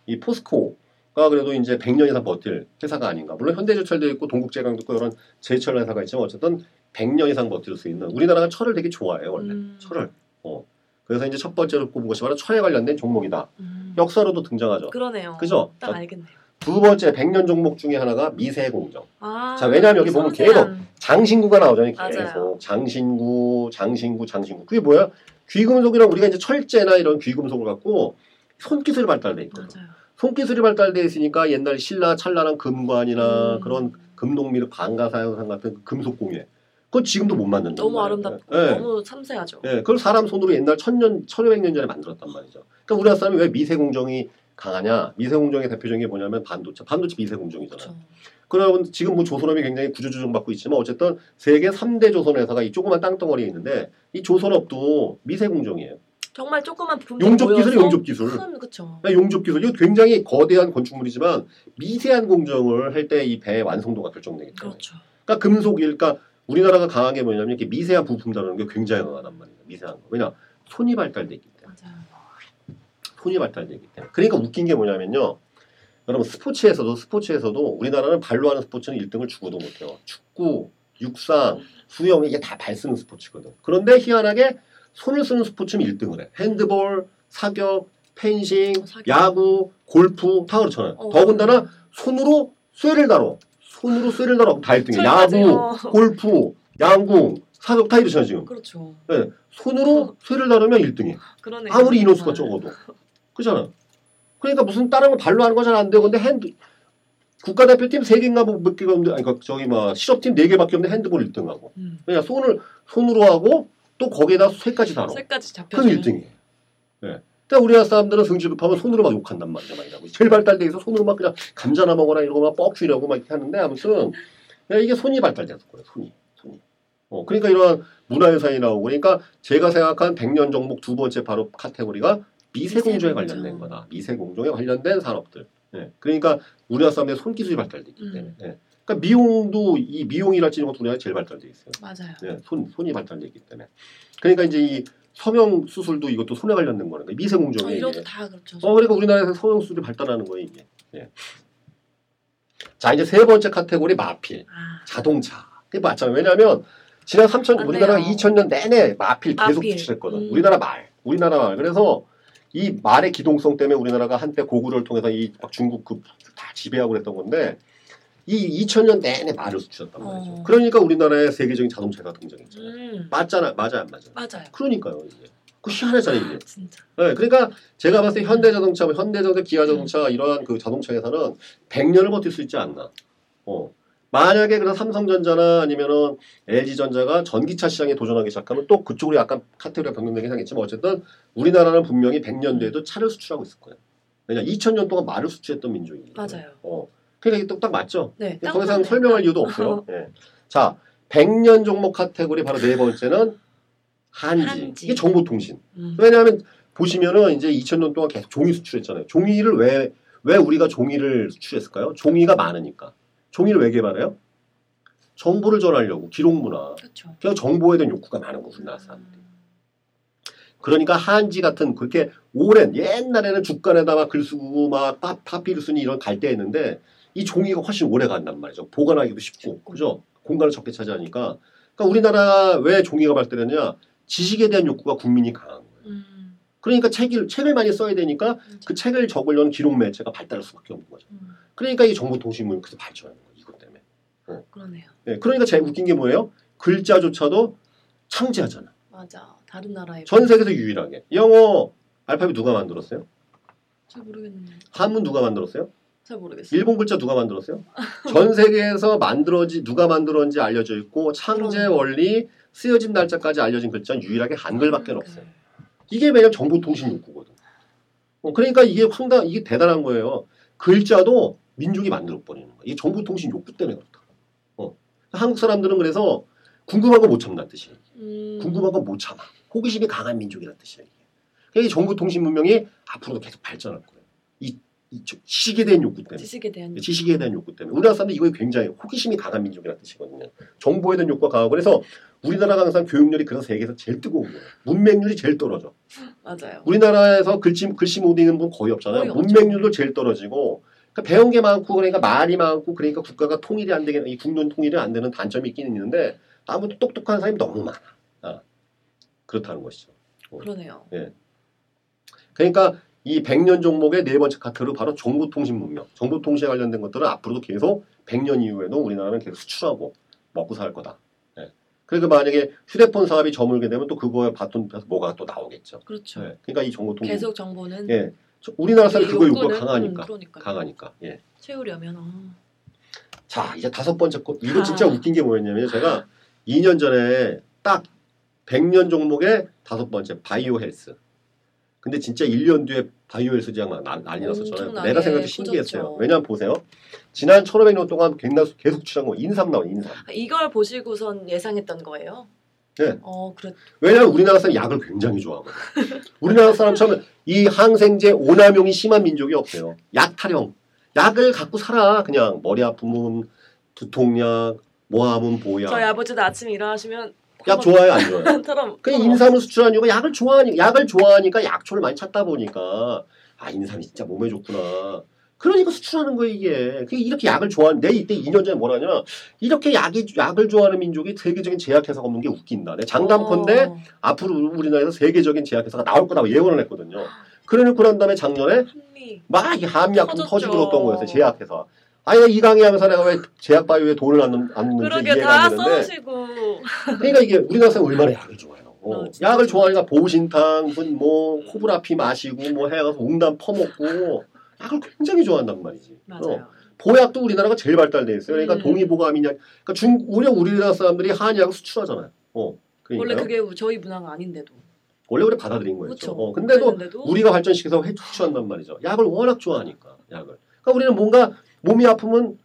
이 포스코가 그래도 이제 100년 이상 버틸 회사가 아닌가. 물론 현대제철도 있고 동국제강도 있고 이런 제철 회사가 있지만 어쨌든 100년 이상 버틸 수 있는 우리나라가 철을 되게 좋아해요 원래 음. 철을. 어. 그래서 이제 첫 번째로 꼽은 것이 바로 철에 관련된 종목이다. 음. 역사로도 등장하죠. 그러네요. 그죠? 딱 자, 알겠네요. 두 번째 100년 종목 중에 하나가 미세 공정. 아, 자, 왜냐면 여기 보면 섬세한- 장신구가 나오잖아요. 계속 맞아요. 장신구, 장신구, 장신구. 그게 뭐야? 귀금속이랑 우리가 이제 철제나 이런 귀금속을 갖고 손기술이 발달돼 있거든. 맞아요. 손기술이 발달돼 있으니까 옛날 신라 찰나랑 금관이나 음. 그런 금동미르 방가사유상 같은 그 금속 공예. 그건 지금도 못 만든다. 너무 아름답고 예. 너무 섬세하죠. 예, 그걸 사람 손으로 옛날 천년, 천오백 년 전에 만들었단 말이죠. 그러니까 우리나라 사람이 왜 미세 공정이 강하냐? 미세 공정의 대표적인 게 뭐냐면 반도체. 반도체 미세 공정이잖아요. 그렇죠. 그러면 지금 뭐 조선업이 굉장히 구조조정 받고 있지만 어쨌든 세계 3대 조선 회사가 이 조그만 땅덩어리에 있는데 이 조선업도 미세 공정이에요. 정말 조그만 부품들 용접 기술이 용접 기술. 큰 그쵸. 그러니까 용접 기술 이거 굉장히 거대한 건축물이지만 미세한 공정을 할 때 이 배의 완성도가 결정되기 때문에. 그렇죠. 그러니까 금속일, 그러니까 우리나라가 강한 게 뭐냐면 이렇게 미세한 부품 다루는 게 굉장히 강하단 말이에요. 미세한 거. 왜냐 손이 발달돼 있기. 손이 발달돼 있기 때문에. 그러니까 웃긴 게 뭐냐면요. 여러분 스포츠에서도 스포츠에서도 우리나라는 발로 하는 스포츠는 1등을 죽어도 못해요. 축구, 육상, 수영 이게 다 발 쓰는 스포츠거든. 그런데 희한하게 손을 쓰는 스포츠는 1등을 해. 핸드볼, 사격, 펜싱, 어, 사격. 야구, 골프 다 그렇잖아요. 어, 더군다나 손으로 쇠를 다뤄. 손으로 쇠를 다뤄. 다 1등이야. 철까지, 야구, 어. 골프, 양궁, 사격 다 이렇잖아요 지금. 그렇죠. 네. 손으로 쇠를 다루면 1등이에요. 그러네. 아무리 인원수가 정말. 적어도. 그잖아. 그러니까 무슨 다른 거 발로 하는 거잘안 돼요. 근데 핸드 국가대표팀 3개인가 뭐몇 개가 없는데 아니 그 저기 뭐 실업팀 4개밖에 없는데 핸드볼 1등하고. 음. 그냥 손을 손으로 하고 또 거기에다 쇠까지 다뤄. 쇠까지 그럼 잡혀서 1등이에요. 예. 근데 우리나라 사람들은 승질 급하면 손으로 막 욕한단 말이야. 막 이러고. 제일 발달돼 있어 손으로 막 그냥 감자나 먹어라 이러고 막 뻑큐려고 막 이렇게 하는데 아무튼 야, 이게 손이 발달돼서 그래 손이. 손이. 어, 그러니까 이러한 문화유산이 나오고 그러니까 제가 생각한 백년 종목 두 번째 바로 카테고리가 미세공정에 미세공정. 관련된 거다. 미세공정에 관련된 산업들. 예. 그러니까 우리나라 사람들의 손기술이 발달돼 있기 음. 때문에. 예. 그러니까 미용도 이 미용이랄지 이런 것도 우리나라 제일 발달돼 있어요. 맞아요. 예, 손 손이 발달돼 있기 때문에. 그러니까 이제 이 성형 수술도 이것도 손에 관련된 거는 거예요. 어, 미세공정에. 이것도 이게. 다 그렇죠. 어, 그러니까 우리나라에서 성형 수술이 발달하는 거예요 이게. 예. 자 이제 세 번째 카테고리 마필 아, 자동차. 그게 맞잖아요. 왜냐하면 지난 3천 안 우리나라가 돼요. 2000년 내내 마필 계속 마필. 수출했거든. 음. 우리나라 말, 우리나라 말. 그래서 이 말의 기동성 때문에 우리나라가 한때 고구려를 통해서 이막 중국 그다 지배하고 그랬던 건데 이 2000년 내내 말을 수출했단 말이죠. 어. 그러니까 우리나라에 세계적인 자동차가 등장했잖아요. 음, 맞잖아, 맞아 안 맞아? 맞아요. 그러니까요 이게. 그 희한하잖아요 이게. 진짜. 네, 그러니까 제가 봤을 때 현대자동차, 뭐 현대자동차, 기아자동차 이러한 그 자동차 회사는 100년을 버틸 수 있지 않나. 어. 만약에 그런 삼성전자나 아니면은 LG전자가 전기차 시장에 도전하기 시작하면 또 그쪽으로 약간 카테고리가 변경되긴 하겠지만 어쨌든 우리나라는 분명히 100년 뒤에도 차를 수출하고 있을 거예요. 왜냐 2000년 동안 말을 수출했던 민족이기 때문에. 맞아요. 어. 그러니까 이게 또딱 맞죠? 네. 더 이상 설명할. 이유도 없어요. 예. 자, 100년 종목 카테고리 바로 네 번째는 한지. 한지. 이게 정보통신. 음. 왜냐하면 보시면은 이제 2000년 동안 계속 종이 수출했잖아요. 종이를 왜, 왜 우리가 종이를 수출했을까요? 종이가 많으니까. 종이를 왜 개발해요? 정보를 전하려고, 기록문화. 그렇죠. 그냥 정보에 대한 욕구가 많은 거죠, 우리나라 사람들이. 그러니까 한지 같은 그렇게 오랜 옛날에는 죽간에다 막글 쓰고 막 파, 파피루스니 이런 갈대했는데 이 종이가 훨씬 오래 간단 말이죠. 보관하기도 쉽고 쉽고. 그죠? 공간을 적게 차지하니까 그러니까 우리나라 왜 종이가 발달했냐? 지식에 대한 욕구가 국민이 강한 거예요. 음, 그러니까 책을 책을 많이 써야 되니까. 그 책을 적으려는 기록 매체가 발달할 수밖에 없는 거죠. 음, 그러니까 이 정보 통신문이 그래서 발전하는 거예요. 이것 때문에. 그러네요. 네, 그러니까 제일 웃긴 게 뭐예요? 글자조차도 창제하잖아. 맞아. 다른 나라에 전 세계에서 유일하게 영어 알파벳 누가 만들었어요? 잘 모르겠는데. 한문 누가 만들었어요? 잘 모르겠어요. 일본 글자 누가 만들었어요? 전 세계에서 만들어지 누가 만들었는지 알려져 있고 창제. 원리 쓰여진 날짜까지 알려진 글자는 유일하게 한글밖에 음, 없어요. 이게 왜냐면 정보통신 욕구거든. 어, 그러니까 이게 황당 이게 대단한 거예요. 글자도 민족이 만들어 버리는 거야. 이게 정보통신 욕구 때문에 그렇다. 어. 한국 사람들은 그래서 궁금한 거 못 참는 뜻이에요. 음, 궁금한 건못 참아. 호기심이 강한 민족이라는 뜻이에요. 이게. 그러니까 이 정보통신 문명이 앞으로도 계속 발전할 거예요. 이, 이 저- 지식에 대한 욕구 때문에. 지식에 대한 지식에 대한 욕구 때문에. 우리나라 사람들이 이거에 굉장히 호기심이 강한 민족이라는 뜻이거든요. 정보에 대한 욕구가 강하고 그래서 우리나라가 항상 교육열이 그래서 세계에서 제일 뜨거운 거예요. 문맹률이 제일 떨어져. 맞아요. 우리나라에서 글씨, 글씨 못 읽는 분 거의 없잖아요. 거의. 문맹률도 제일 떨어지고 그러니까 배운 게 많고 그러니까 말이 많고 그러니까 국가가 통일이 안 되게 이 국론 통일이 안 되는 단점이 있긴 있는데 아무튼 똑똑한 사람이 너무 많아. 아, 그렇다는 것이죠. 그러네요. 그러니까 이 100년 종목의 네 번째 카테고리 바로 정보통신 문명. 정보통신에 관련된 것들은 앞으로도 계속 100년 이후에도 우리나라는 계속 수출하고 먹고 살 거다. 예. 그러니까 만약에 휴대폰 사업이 저물게 되면 또 그거에 바톤 뭐가 또 나오겠죠. 그렇죠. 예. 그러니까 이 정보통신 계속 정보는 예. 저- 우리나라 사람이 그거 욕구는, 강하니까. 음, 그러니까 강하니까. 예. 채우려면 어. 자, 이제 다섯 번째 거. 이거 진짜 아. 웃긴 게 뭐였냐면 제가 2년 전에 딱 100년 종목의 다섯 번째 바이오 헬스. 근데 진짜 1년 뒤에 바이오 헬스 제약 난- 난리 났었잖아요. 내가 생각해도 신기했어요. 왜냐면 보세요. 지난 1500년 동안 굉장히 계속 추천한 거 인삼 나와 인삼. 이걸 보시고선 예상했던 거예요. 네. 어, 그래. 왜냐하면 우리나라 사람 약을 굉장히 좋아하거든요. 우리나라 사람처럼 이 항생제 오남용이 심한 민족이 없어요. 약 타령. 약을 갖고 살아. 그냥 머리 아프면 두통약, 뭐 하면 보약. 저희 아버지도 아침에 일어나시면 약 좋아해요, 안 좋아해요? 처럼 그 인삼을 수출한 이유가 약을 좋아하니 약을 좋아하니까 약초를 많이 찾다 보니까 아 인삼이 진짜 몸에 좋구나. 그러니까 수출하는 거예요 이게. 그 이렇게 약을 좋아하는 내 이때 2년 전에 뭐라냐 이렇게 약이 약을 좋아하는 민족이 세계적인 제약회사가 없는 게 웃긴다. 내 장담컨대 어, 앞으로 우리나라에서 세계적인 제약회사가 나올 거라고 예언을 했거든요. 그래놓고 난 다음에 작년에 한미 막이 함약품. 터지고 그랬던 거였어요 제약회사. 아니 이강희 하면서 내가 왜 제약 바이오에 돈을 안, 넣- 안 넣는지 이해가 다안 되는데 그러니까 이게 우리나라 사람 얼마나 약을 좋아해요. 어, 어, 약을. 좋아하니까 보신탕, 무슨 뭐 코브라피 마시고 뭐 해가서 웅담 퍼먹고 약을 굉장히 좋아한단 말이지. 어, 맞아요. 보약도 우리나라가 제일 발달돼 있어요. 그러니까 음. 동의보감이냐, 그러니까 중 오히려 우리나라 사람들이 한약을 수출하잖아요. 어, 그러니까요. 원래 그게 저희 문화가 아닌데도. 원래 우리 받아들인 거였죠. 그렇죠. 어, 근데도 그랬는데도 우리가 발전시켜서 해 투출한단 말이죠. 약을 워낙 좋아하니까 약을. 그러니까 우리는 뭔가 몸이 아프면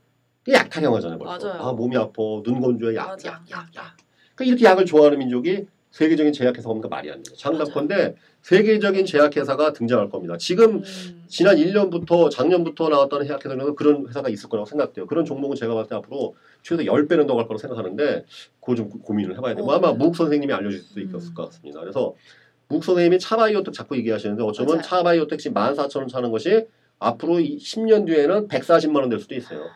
약 타령하잖아요. 벌써. 맞아요. 아 몸이 아파 눈 건조해 약, 약, 약. 약. 그러니까 이렇게 약을 좋아하는 민족이 세계적인 제약회사가 없는 거 말이 안 돼요. 장담컨대 세계적인 제약회사가 등장할 겁니다. 지금 음, 지난 1년부터 작년부터 나왔던 제약회사는 그런 회사가 있을 거라고 생각돼요. 그런 종목은 제가 봤을 때 앞으로 최소 10배는 더 갈 거라고 생각하는데 그거 좀 고- 고민을 해봐야 돼요. 뭐 어, 아마 네. 묵 선생님이 알려주실 수 음. 있을 것 같습니다. 그래서 묵 선생님이 차바이오텍 자꾸 얘기하시는데 어쩌면. 차바이오텍 지금 14,000원 차는 것이 앞으로 이 10년 뒤에는 140만 원 될 수도 있어요.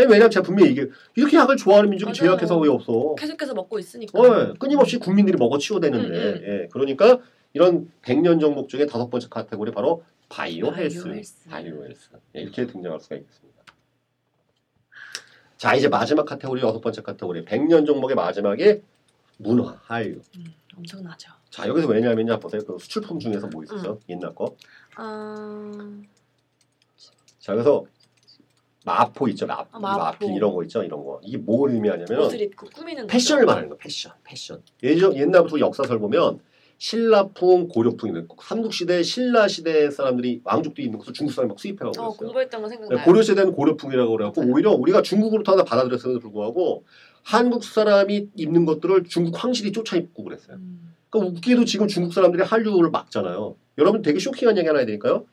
예, 왜냐면 제가 분명히 이게 이렇게 약을 좋아하는 민족이 맞아요. 제약회사 왜 없어? 계속해서 먹고 있으니까. 어, 예. 끊임없이 국민들이 먹어 치워대는데 음, 음. 예, 그러니까 이런 100년 종목 중에 다섯 번째 카테고리 바로 바이오 헬스, 바이오헬스. 바이오 헬스 예, 이렇게 등장할 수가 있겠습니다. 자 이제 마지막 카테고리 여섯 번째 카테고리 100년 종목의 마지막이 문화 한류. 음, 엄청나죠. 자 여기서 왜냐하면요 보세요 그 수출품 중에서 뭐 있었죠 음. 옛날 거. 아, 자 그래서 마포 있죠 마포, 아, 마포. 마필 이런 거 있죠 이런 거 이게 뭘 의미하냐면 옷을 입고 꾸미는 패션을. 말하는 거야 패션 패션 예전 옛날부터 역사설 보면 신라풍 고려풍이 삼국 시대 신라 시대 사람들이 왕족들이 있는 것을 중국 사람이 막 수입해가고 어, 그랬어요 공부했던 거 생각나요. 네, 고려 시대는 고려풍이라고 그래갖고 맞아요. 오히려 우리가 중국으로부터 하나 받아들였음에도 불구하고 한국 사람이 입는 것들을 중국 황실이 쫓아 입고 그랬어요 음, 그러니까 웃기게도 지금 중국 사람들이 한류를 막잖아요 여러분 되게 쇼킹한 얘기 하나 해드릴까요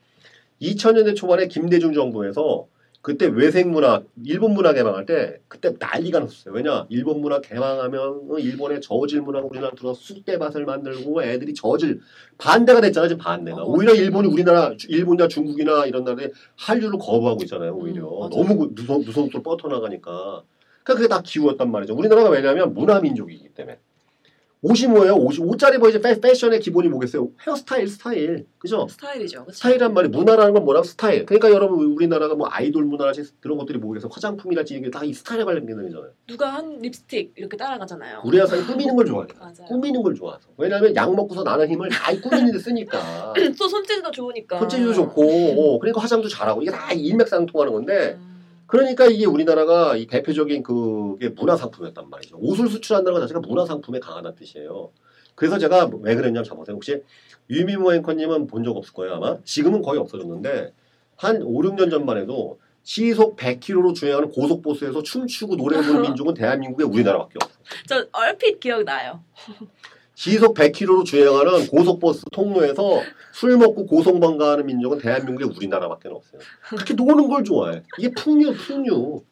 2000년대 초반에 김대중 정부에서 그때 외생 문화, 일본 문화 개방할 때 그때 난리가 났었어요. 왜냐? 일본 문화 개방하면 어, 일본의 저질 문화가 우리나라 들어서 쑥대밭을 만들고 애들이 저질 반대가 됐잖아요. 지금 반대가. 어, 오히려. 일본이 우리나라 일본이나 중국이나 이런 나라에 한류를 거부하고 있잖아요. 오히려 음. 너무 그 누성 누성도 뻗어나가니까. 그러니까 그게 다 기우였단 말이죠. 우리나라가 왜냐하면 문화 민족이기 때문에. 옷이 뭐예요? 옷이 옷자리 뭐 이제 패- 패션의 기본이 뭐겠어요? 헤어스타일, 스타일, 그죠? 스타일이죠. 그쵸? 스타일이란 말이 문화라는 건 뭐라고 스타일. 그러니까 여러분 우리나라가 뭐 아이돌 문화랄지 그런 것들이 뭐겠어? 화장품이랄지 이게 다 이 스타일에 관련된 거잖아요. 누가 한 립스틱 이렇게 따라가잖아요. 우리나라 사람이 꾸미는 걸 좋아해요. 맞아요. 꾸미는 걸 좋아해서. 왜냐하면 약 먹고서 나는 힘을 다이 꾸미는 데 쓰니까. 또 손재주도 좋으니까. 손재주도 좋고, 어, 그러니까 화장도 잘하고 이게 다 일맥상통하는 건데. 음, 그러니까 이게 우리나라가 이 대표적인 그게 문화 상품이었단 말이죠. 옷을 수출한다는 것 자체가 문화 상품에 강하다는 뜻이에요. 그래서 제가 왜 그랬냐면 잡보세요. 혹시 유미모 앵커님은 본 적 없을 거예요 아마. 지금은 거의 없어졌는데 한 5, 6년 전만 해도 시속 100km로 주행하는 고속버스에서 춤추고 노래 부르는 민족은 대한민국에 우리나라밖에 없어요. 저 얼핏 기억나요. 시속 100km로 주행하는 고속버스 통로에서 술 먹고 고성방 가하는 민족은 대한민국에 우리나라밖에 없어요. 그렇게 노는 걸 좋아해. 이게 풍류, 풍류.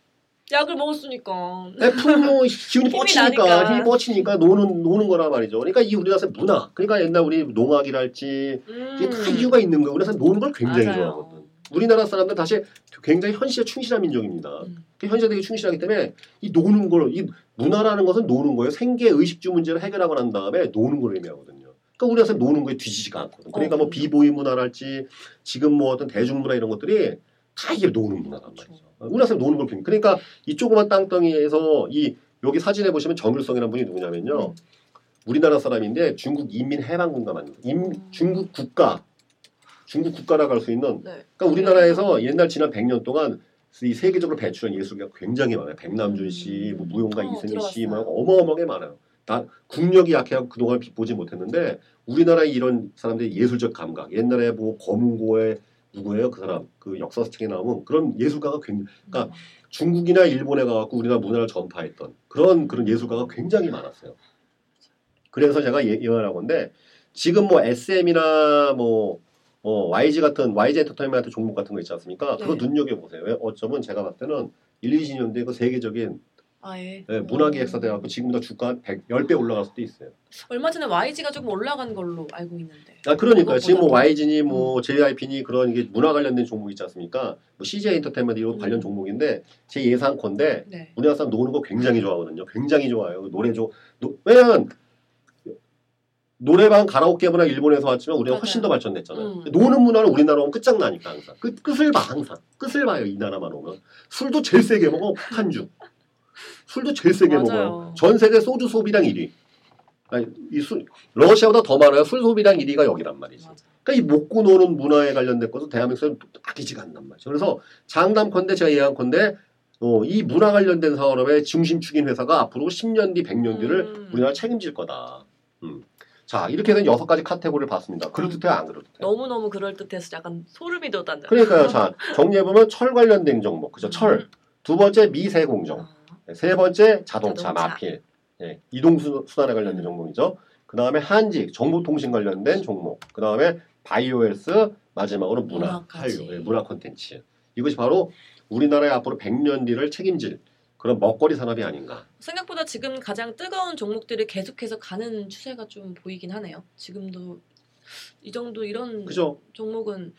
약을 먹었으니까. 네, 풍요 기운이 뻗치니까. 힘이 뻗치니까 노는 노는 거란 말이죠. 그러니까 이 우리나라 사람 문화. 그러니까 옛날 우리 농악이랄지 이게 다 이유가 있는 거예요. 사람 노는 걸 굉장히 음. 맞아요. 좋아하거든. 우리나라 사람들 다시 굉장히 현실에 충실한 민족입니다. 음. 그 현실에 되게 충실하기 때문에 이 노는 걸, 이 문화라는 것은 노는 거예요. 생계 의식주 문제를 해결하고 난 다음에 노는 걸 의미하거든요. 그러니까 우리나라 사람 노는 거에 뒤지지가 않거든. 그러니까 어, 뭐 그럼요. 비보이 문화랄지 지금 뭐 어떤 대중문화 이런 것들이 다 이게 노는 문화란. 말이죠. 우리나라 사람 노는 걸 배웁니다. 그러니까 이 조그만 땅덩이에서 이 여기 사진에 보시면 정일성이라는 분이 누구냐면요. 음. 우리나라 사람인데 중국 인민해방군과 만든 인, 음. 중국 국가 중국 국가라고 할 수 있는 네. 그러니까 우리나라에서 옛날 지난 100년 동안 이 세계적으로 배출한 예술가 굉장히 많아요. 백남준 씨, 뭐 무용가 어, 이승희 씨, 막 들어봤어요. 어마어마하게 많아요. 나 국력이 약해서 그동안 빛보지 못했는데 우리나라의 이런 사람들의 예술적 감각 옛날에 뭐 검은고에 누구예요 그 사람 그 역사책에 나오면 그런 예술가가 굉장히 그러니까 중국이나 일본에 가갖고 우리나라 문화를 전파했던 그런 그런 예술가가 굉장히 많았어요. 그래서 제가 예- 예언할 건데 지금 뭐 SM이나 뭐 어, YG 같은 YG 엔터테인먼트 종목 같은 거 있지 않습니까? 그거 네. 눈여겨 보세요. 왜 어쩌면 제가 봤을 때는 1, 20년대 그 세계적인 아예 예, 문화기획사 돼갖고 지금보다 주가 한 100, 10배 올라갈 수도 있어요. 얼마 전에 YG가 조금 올라간 걸로 알고 있는데. 아 그러니까 지금 뭐. YG니 뭐 JYP니 그런 이게 문화 관련된 종목 있지 않습니까? 뭐 CJ 엔터테인먼트 이런 음. 관련 종목인데 제 예상컨대 네. 우리나라 사람 노는 거 굉장히 좋아하거든요. 굉장히 좋아요. 노래 좋 노, 왜냐면 노래방 가라오케보다 일본에서 왔지만 우리가 훨씬 더. 발전됐잖아요. 음. 노는 문화는 우리나라 오면 끝장나니까 항상. 끝, 끝을 봐 항상. 끝을 봐요 이 나라만 오면. 술도 제일 세게 먹어 폭탄주. 술도 제일 세게 맞아요. 먹어요. 전 세계 소주 소비량 1위. 아니, 이 술, 러시아보다 더 많아요. 술 소비량 1위가 여기란 말이지. 맞아. 그러니까 이 먹고 노는 문화에 관련된 것은 대한민국에서는 아끼지가 않단 말이죠. 그래서 장담컨대 제가 예상컨대 어, 이 문화 관련된 산업의 중심축인 회사가 앞으로 10년 뒤, 100년 뒤를 음. 우리나라 책임질 거다. 음. 자 이렇게 된 여섯 가지 카테고리를 봤습니다. 그럴듯해요, 안 그럴듯해요? 너무 너무 그럴 듯해서 약간 소름이 돋았네. 그러니까요. 자 정리해 보면 철 관련된 종목, 그죠? 철. 두 번째 미세 공정. 아, 세 번째 자동차, 자동차. 마필. 예, 이동 수단에 관련된 종목이죠. 그 다음에 한직, 정보통신 관련된 종목. 그 다음에 바이오헬스, 마지막으로 문화. 한류, 예, 문화 콘텐츠. 이것이 바로 우리나라의 앞으로 100년 뒤를 책임질 그런 먹거리 산업이 아닌가. 생각보다 지금 가장 뜨거운 종목들이 계속해서 가는 추세가 좀 보이긴 하네요. 지금도 이 정도 이런 그죠? 종목은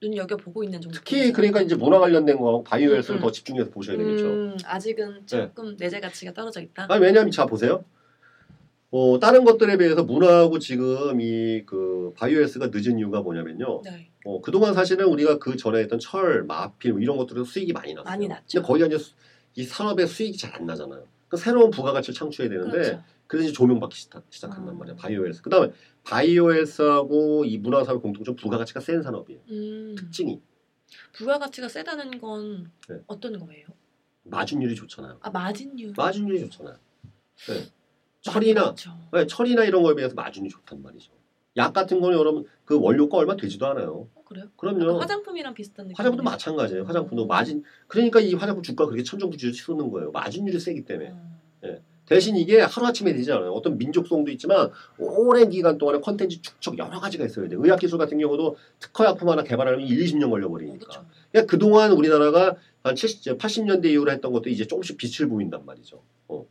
눈 여겨 보고 있는 종목. 특히 그러니까 이제 문화 관련된 거 바이오 헬스를 음, 음. 더 집중해서 보셔야 되겠죠. 네. 음, 아직은 조금 내재 가치가 떨어져 있다. 아니 왜냐하면 자 보세요. 어, 다른 것들에 비해서 문화하고 지금 이 그 바이오 헬스가 늦은 이유가 뭐냐면요. 네, 어, 그동안 사실은 우리가 그 전에 했던 철, 마필 뭐 이런 것들에서 수익이 많이 났어요. 많이 났죠. 근데 거기가 이제 수- 이 산업의 수익이 잘 안 나잖아요. 그 새로운 부가가치를 창출해야 되는데 그렇죠. 그래서 조명받기 시작, 시작한단 아. 말이에요. 바이오헬스. 그다음에 바이오헬스하고 이 문화산업 공통점 부가가치가 센 산업이에요. 음, 특징이 부가가치가 세다는 건 네. 어떤 거예요? 마진율이 좋잖아요. 아 마진율. 마진율이 좋잖아요. 네. 철이나. 네, 철이나 이런 거에 비해서 마진이 좋단 말이죠. 약 같은 거는 여러분 그 원료가 얼마 되지도 않아요. 어, 그래요? 그럼요. 화장품이랑 비슷한 느낌. 화장품도 마찬가지예요. 화장품도 마진 그러니까 이 화장품 주가 그렇게 천정부지로 치솟는 거예요. 마진율이 세기 때문에. 음. 대신 이게 하루아침에 되지 않아요. 어떤 민족성도 있지만 오랜 기간 동안에 컨텐츠 축적 여러 가지가 있어야 돼요. 의학기술 같은 경우도 특허약품 하나 개발하려면 1, 20년 어, 걸려버리니까. 그렇죠. 그러니까 그동안 우리나라가 한 70, 80년대 이후로 했던 것도 이제 조금씩 빛을 보인단 말이죠. 어.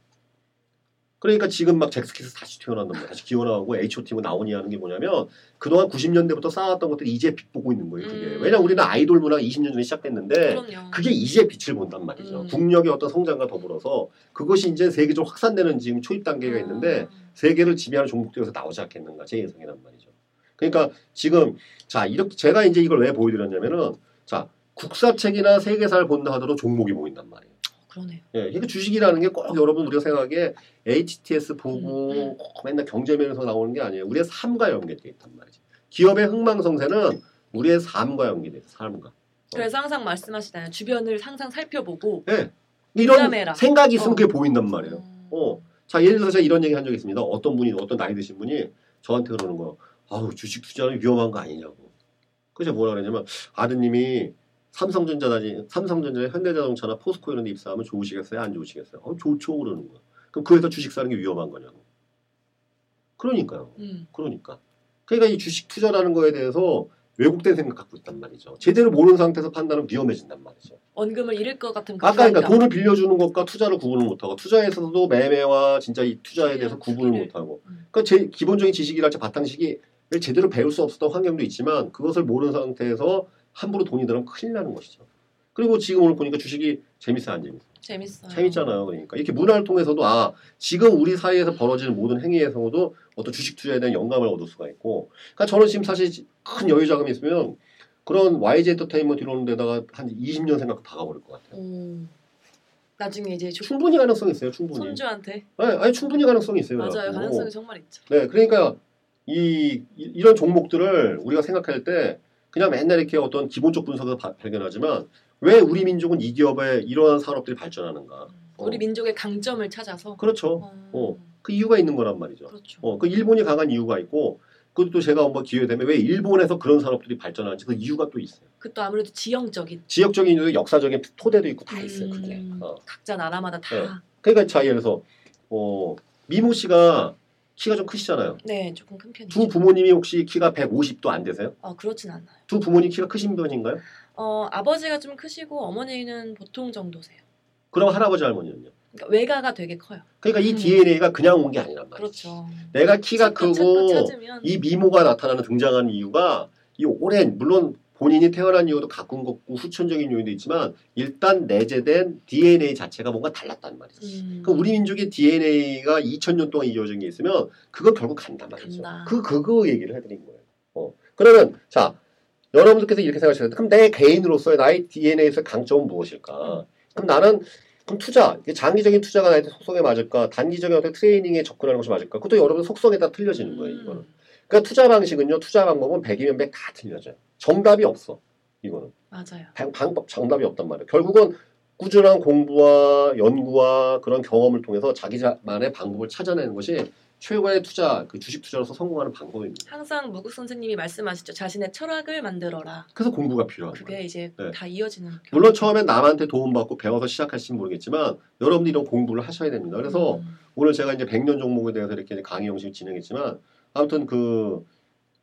그러니까 지금 막 잭스키스 다시 튀어나온단 말이에요. 다시 기어나오고 H.O.T. 뭐 나오니 하는 게 뭐냐면 그동안 90년대부터 쌓았던 것들이 이제 빛 보고 있는 거예요. 그게. 음. 왜냐면 우리는 아이돌 문화가 20년 전에 시작됐는데 그럼요. 그게 이제 빛을 본단 말이죠. 음. 국력의 어떤 성장과 더불어서 그것이 이제 세계적으로 확산되는 지금 초입 단계가 있는데 음. 세계를 지배하는 종목들에서 나오지 않겠는가 제 예상이란 말이죠. 그러니까 지금 자 이렇게 제가 이제 이걸 왜 보여드렸냐면은 자 국사책이나 세계사를 본다 하더라도 종목이 보인단 말이에요. 그러네요. 예, 그러니까 주식이라는 게 꼭 여러분 우리가 생각하기에 HTS 보고 음, 음. 꼭 맨날 경제면에서 나오는 게 아니에요. 우리의 삶과 연계되어 있단 말이죠. 기업의 흥망성쇠는 우리의 삶과 연계되어 있어요. 삶과. 그래서 항상 말씀하시잖아요. 주변을 항상 살펴보고 예. 이런 부담해라. 생각이 있으면 어. 그게 보인단 말이에요. 음. 어. 자, 예를 들어서 제가 이런 얘기 한 적이 있습니다. 어떤 분이, 어떤 나이 드신 분이 저한테 그러는 거예요. 아우, 주식 투자는 위험한 거 아니냐고. 그래서 뭐라 그러냐면, 아드님이 삼성전자다지, 삼성전자, 현대자동차나 포스코 이런 데 입사하면 좋으시겠어요? 안 좋으시겠어요? 어, 좋죠. 그러는 거예요. 그럼 그 회사 주식 사는 게 위험한 거냐고. 그러니까요. 음. 그러니까. 그러니까 이 주식 투자라는 거에 대해서 왜곡된 생각 갖고 있단 말이죠. 제대로 모르는 상태에서 판단은 위험해진단 말이죠. 원금을 잃을 것 같은 그 아까 그러니까. 돈을 빌려주는 것과 투자를 구분을 못하고 투자에서도 매매와 진짜 이 투자에 대해서 구분을. 못하고 음. 그러니까 제 기본적인 지식이랄지 바탕식이 제대로 배울 수 없었던 환경도 있지만 그것을 모르는 상태에서 함부로 돈이 들어가면 큰일 나는 것이죠. 그리고 지금 오늘 보니까 주식이 재밌어요 안 재밌어요? 재밌어요. 재밌잖아요. 그러니까 이렇게 문화를 통해서도 아 지금 우리 사이에서 벌어지는 모든 행위에서도 어떤 주식 투자에 대한 영감을 얻을 수가 있고 그러니까 저는 지금 사실 큰 여유 자금이 있으면 그런 YG 엔터테인먼트 이런 데다가 한 20년 생각 박아버릴 것 같아요. 오. 나중에 이제 조- 충분히 가능성이 있어요. 충분히. 손주한테 아니, 아니, 충분히 가능성이 있어요. 맞아요. 그래갖고. 가능성이 정말 있죠. 네, 그러니까 이 이- 이런 종목들을 우리가 생각할 때 그냥 맨날 이렇게 어떤 기본적 분석을 바- 발견하지만 왜 우리 민족은 이 기업에 이러한 산업들이 발전하는가? 어. 우리 민족의 강점을 찾아서 그렇죠. 어. 어. 그 이유가 있는 거란 말이죠. 그렇죠. 어, 그 일본이 강한 이유가 있고 그것도 제가 한번 기회 되면 왜 일본에서 그런 산업들이 발전하는지 그 이유가 또 있어요. 그것도 아무래도 지형적인 지역적인 이유, 역사적인 토대도 있고 다 있어요. 그게. 음, 어. 각자 나라마다 다. 네. 그러니까 자 예를 들어서 어, 미모 씨가 키가 좀 크시잖아요. 네, 조금 큰 편이죠. 두 부모님이 혹시 키가 150도 안 되세요? 어, 그렇진 않아요. 두 부모님 키가 크신 편인가요? 어, 아버지가 좀 크시고 어머니는 보통 정도세요. 그럼 할아버지 할머니는요? 그러니까 외가가 되게 커요. 그러니까 이 음. DNA가 그냥 온 게 아니란 말이에요. 그렇죠. 내가 키가 찾고 크고 찾고 찾으면 이 미모가 나타나는 등장하는 이유가 이 오랜 물론 본인이 태어난 이유도 가꾼 거고 후천적인 요인도 있지만 일단 내재된 DNA 자체가 뭔가 달랐단 말이죠. 음, 그 우리 민족의 DNA가 2000년 동안 이어진 게 있으면 그거 결국 간단 말이죠. 간다. 그 그거 얘기를 해드린 거예요. 어. 그러면 자 여러분들께서 이렇게 돼요. 그럼 내 개인으로서의 나의 DNA에서 강점은 무엇일까? 그럼 나는 그럼 투자, 장기적인 투자가 나한테 속성에 맞을까? 단기적인 어떤 트레이닝에 접근하는 것이 맞을까? 그것도 여러분 속성에 따라 틀려지는 거예요. 이거는. 음, 그러니까 투자 방식은요, 투자 방법은 100이면 100 다 틀려져요. 정답이 없어. 이거는. 맞아요. 방, 방법, 정답이 없단 말이에요. 결국은 꾸준한 공부와 연구와 그런 경험을 통해서 자기만의 방법을 찾아내는 것이 최고의 투자, 그 주식 투자로서 성공하는 방법입니다. 항상 무국 선생님이 말씀하시죠. 자신의 철학을 만들어라. 그래서 공부가 거예요. 그게 이제 네. 다 이어지는. 물론 처음엔 남한테 도움받고 배워서 시작할지는 모르겠지만 여러분들이 이런 공부를 하셔야 됩니다. 그래서 음, 오늘 제가 이제 100년 종목에 대해서 이렇게 강의 형식 진행했지만 아무튼 그,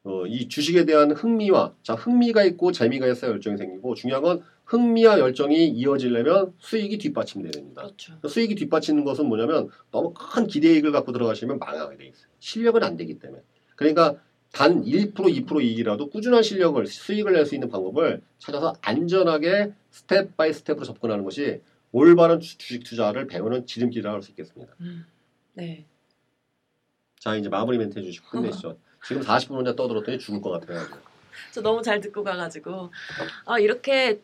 어, 이 주식에 대한 흥미와, 자, 흥미가 있고 재미가 있어야 열정이 생기고 중요한 건 흥미와 열정이 이어지려면 수익이 뒷받침돼야 됩니다. 그렇죠. 수익이 뒷받치는 것은 뭐냐면 너무 큰 기대이익을 갖고 들어가시면 망하게 돼 있어요. 실력은 안 되기 때문에. 그러니까 단 1% 2% 이익이라도 꾸준한 실력을 수익을 낼 수 있는 방법을 찾아서 안전하게 step by step으로 접근하는 것이 올바른 주- 주식 투자를 배우는 지름길이라고 할 수 있겠습니다. 음, 네. 자 이제 마무리 멘트 해주시고 끝내시죠. 지금 40분 혼자 떠들었더니 죽을 것 같아요. 저 너무 잘 듣고 가가지고 아 이렇게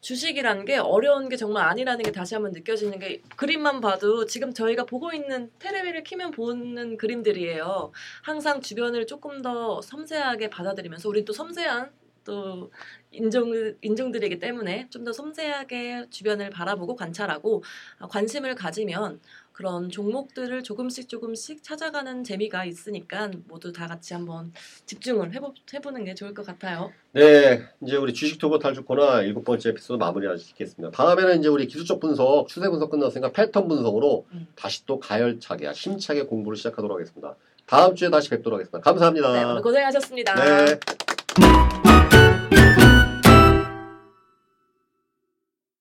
주식이라는 게 어려운 게 정말 아니라는 게 다시 한번 느껴지는 게 그림만 봐도 지금 저희가 보고 있는 테레비를 키면 보는 그림들이에요. 항상 주변을 조금 더 섬세하게 받아들이면서 우리 또 섬세한 또 인종 인종들이기 때문에 좀 더 섬세하게 주변을 바라보고 관찰하고 아, 관심을 가지면 그런 종목들을 조금씩 조금씩 찾아가는 재미가 있으니까 모두 다 같이 한번 집중을 해보, 해보는 게 좋을 것 같아요. 네, 이제 우리 주식 투고 탈출 코너 일곱 번째 에피소드 마무리하겠습니다. 다음에는 이제 우리 기술적 분석, 추세 분석 끝났으니까 패턴 분석으로 음. 다시 또 가열차게, 힘차게 공부를 시작하도록 하겠습니다. 다음 주에 다시 뵙도록 하겠습니다. 감사합니다. 네, 오늘 고생하셨습니다. 네.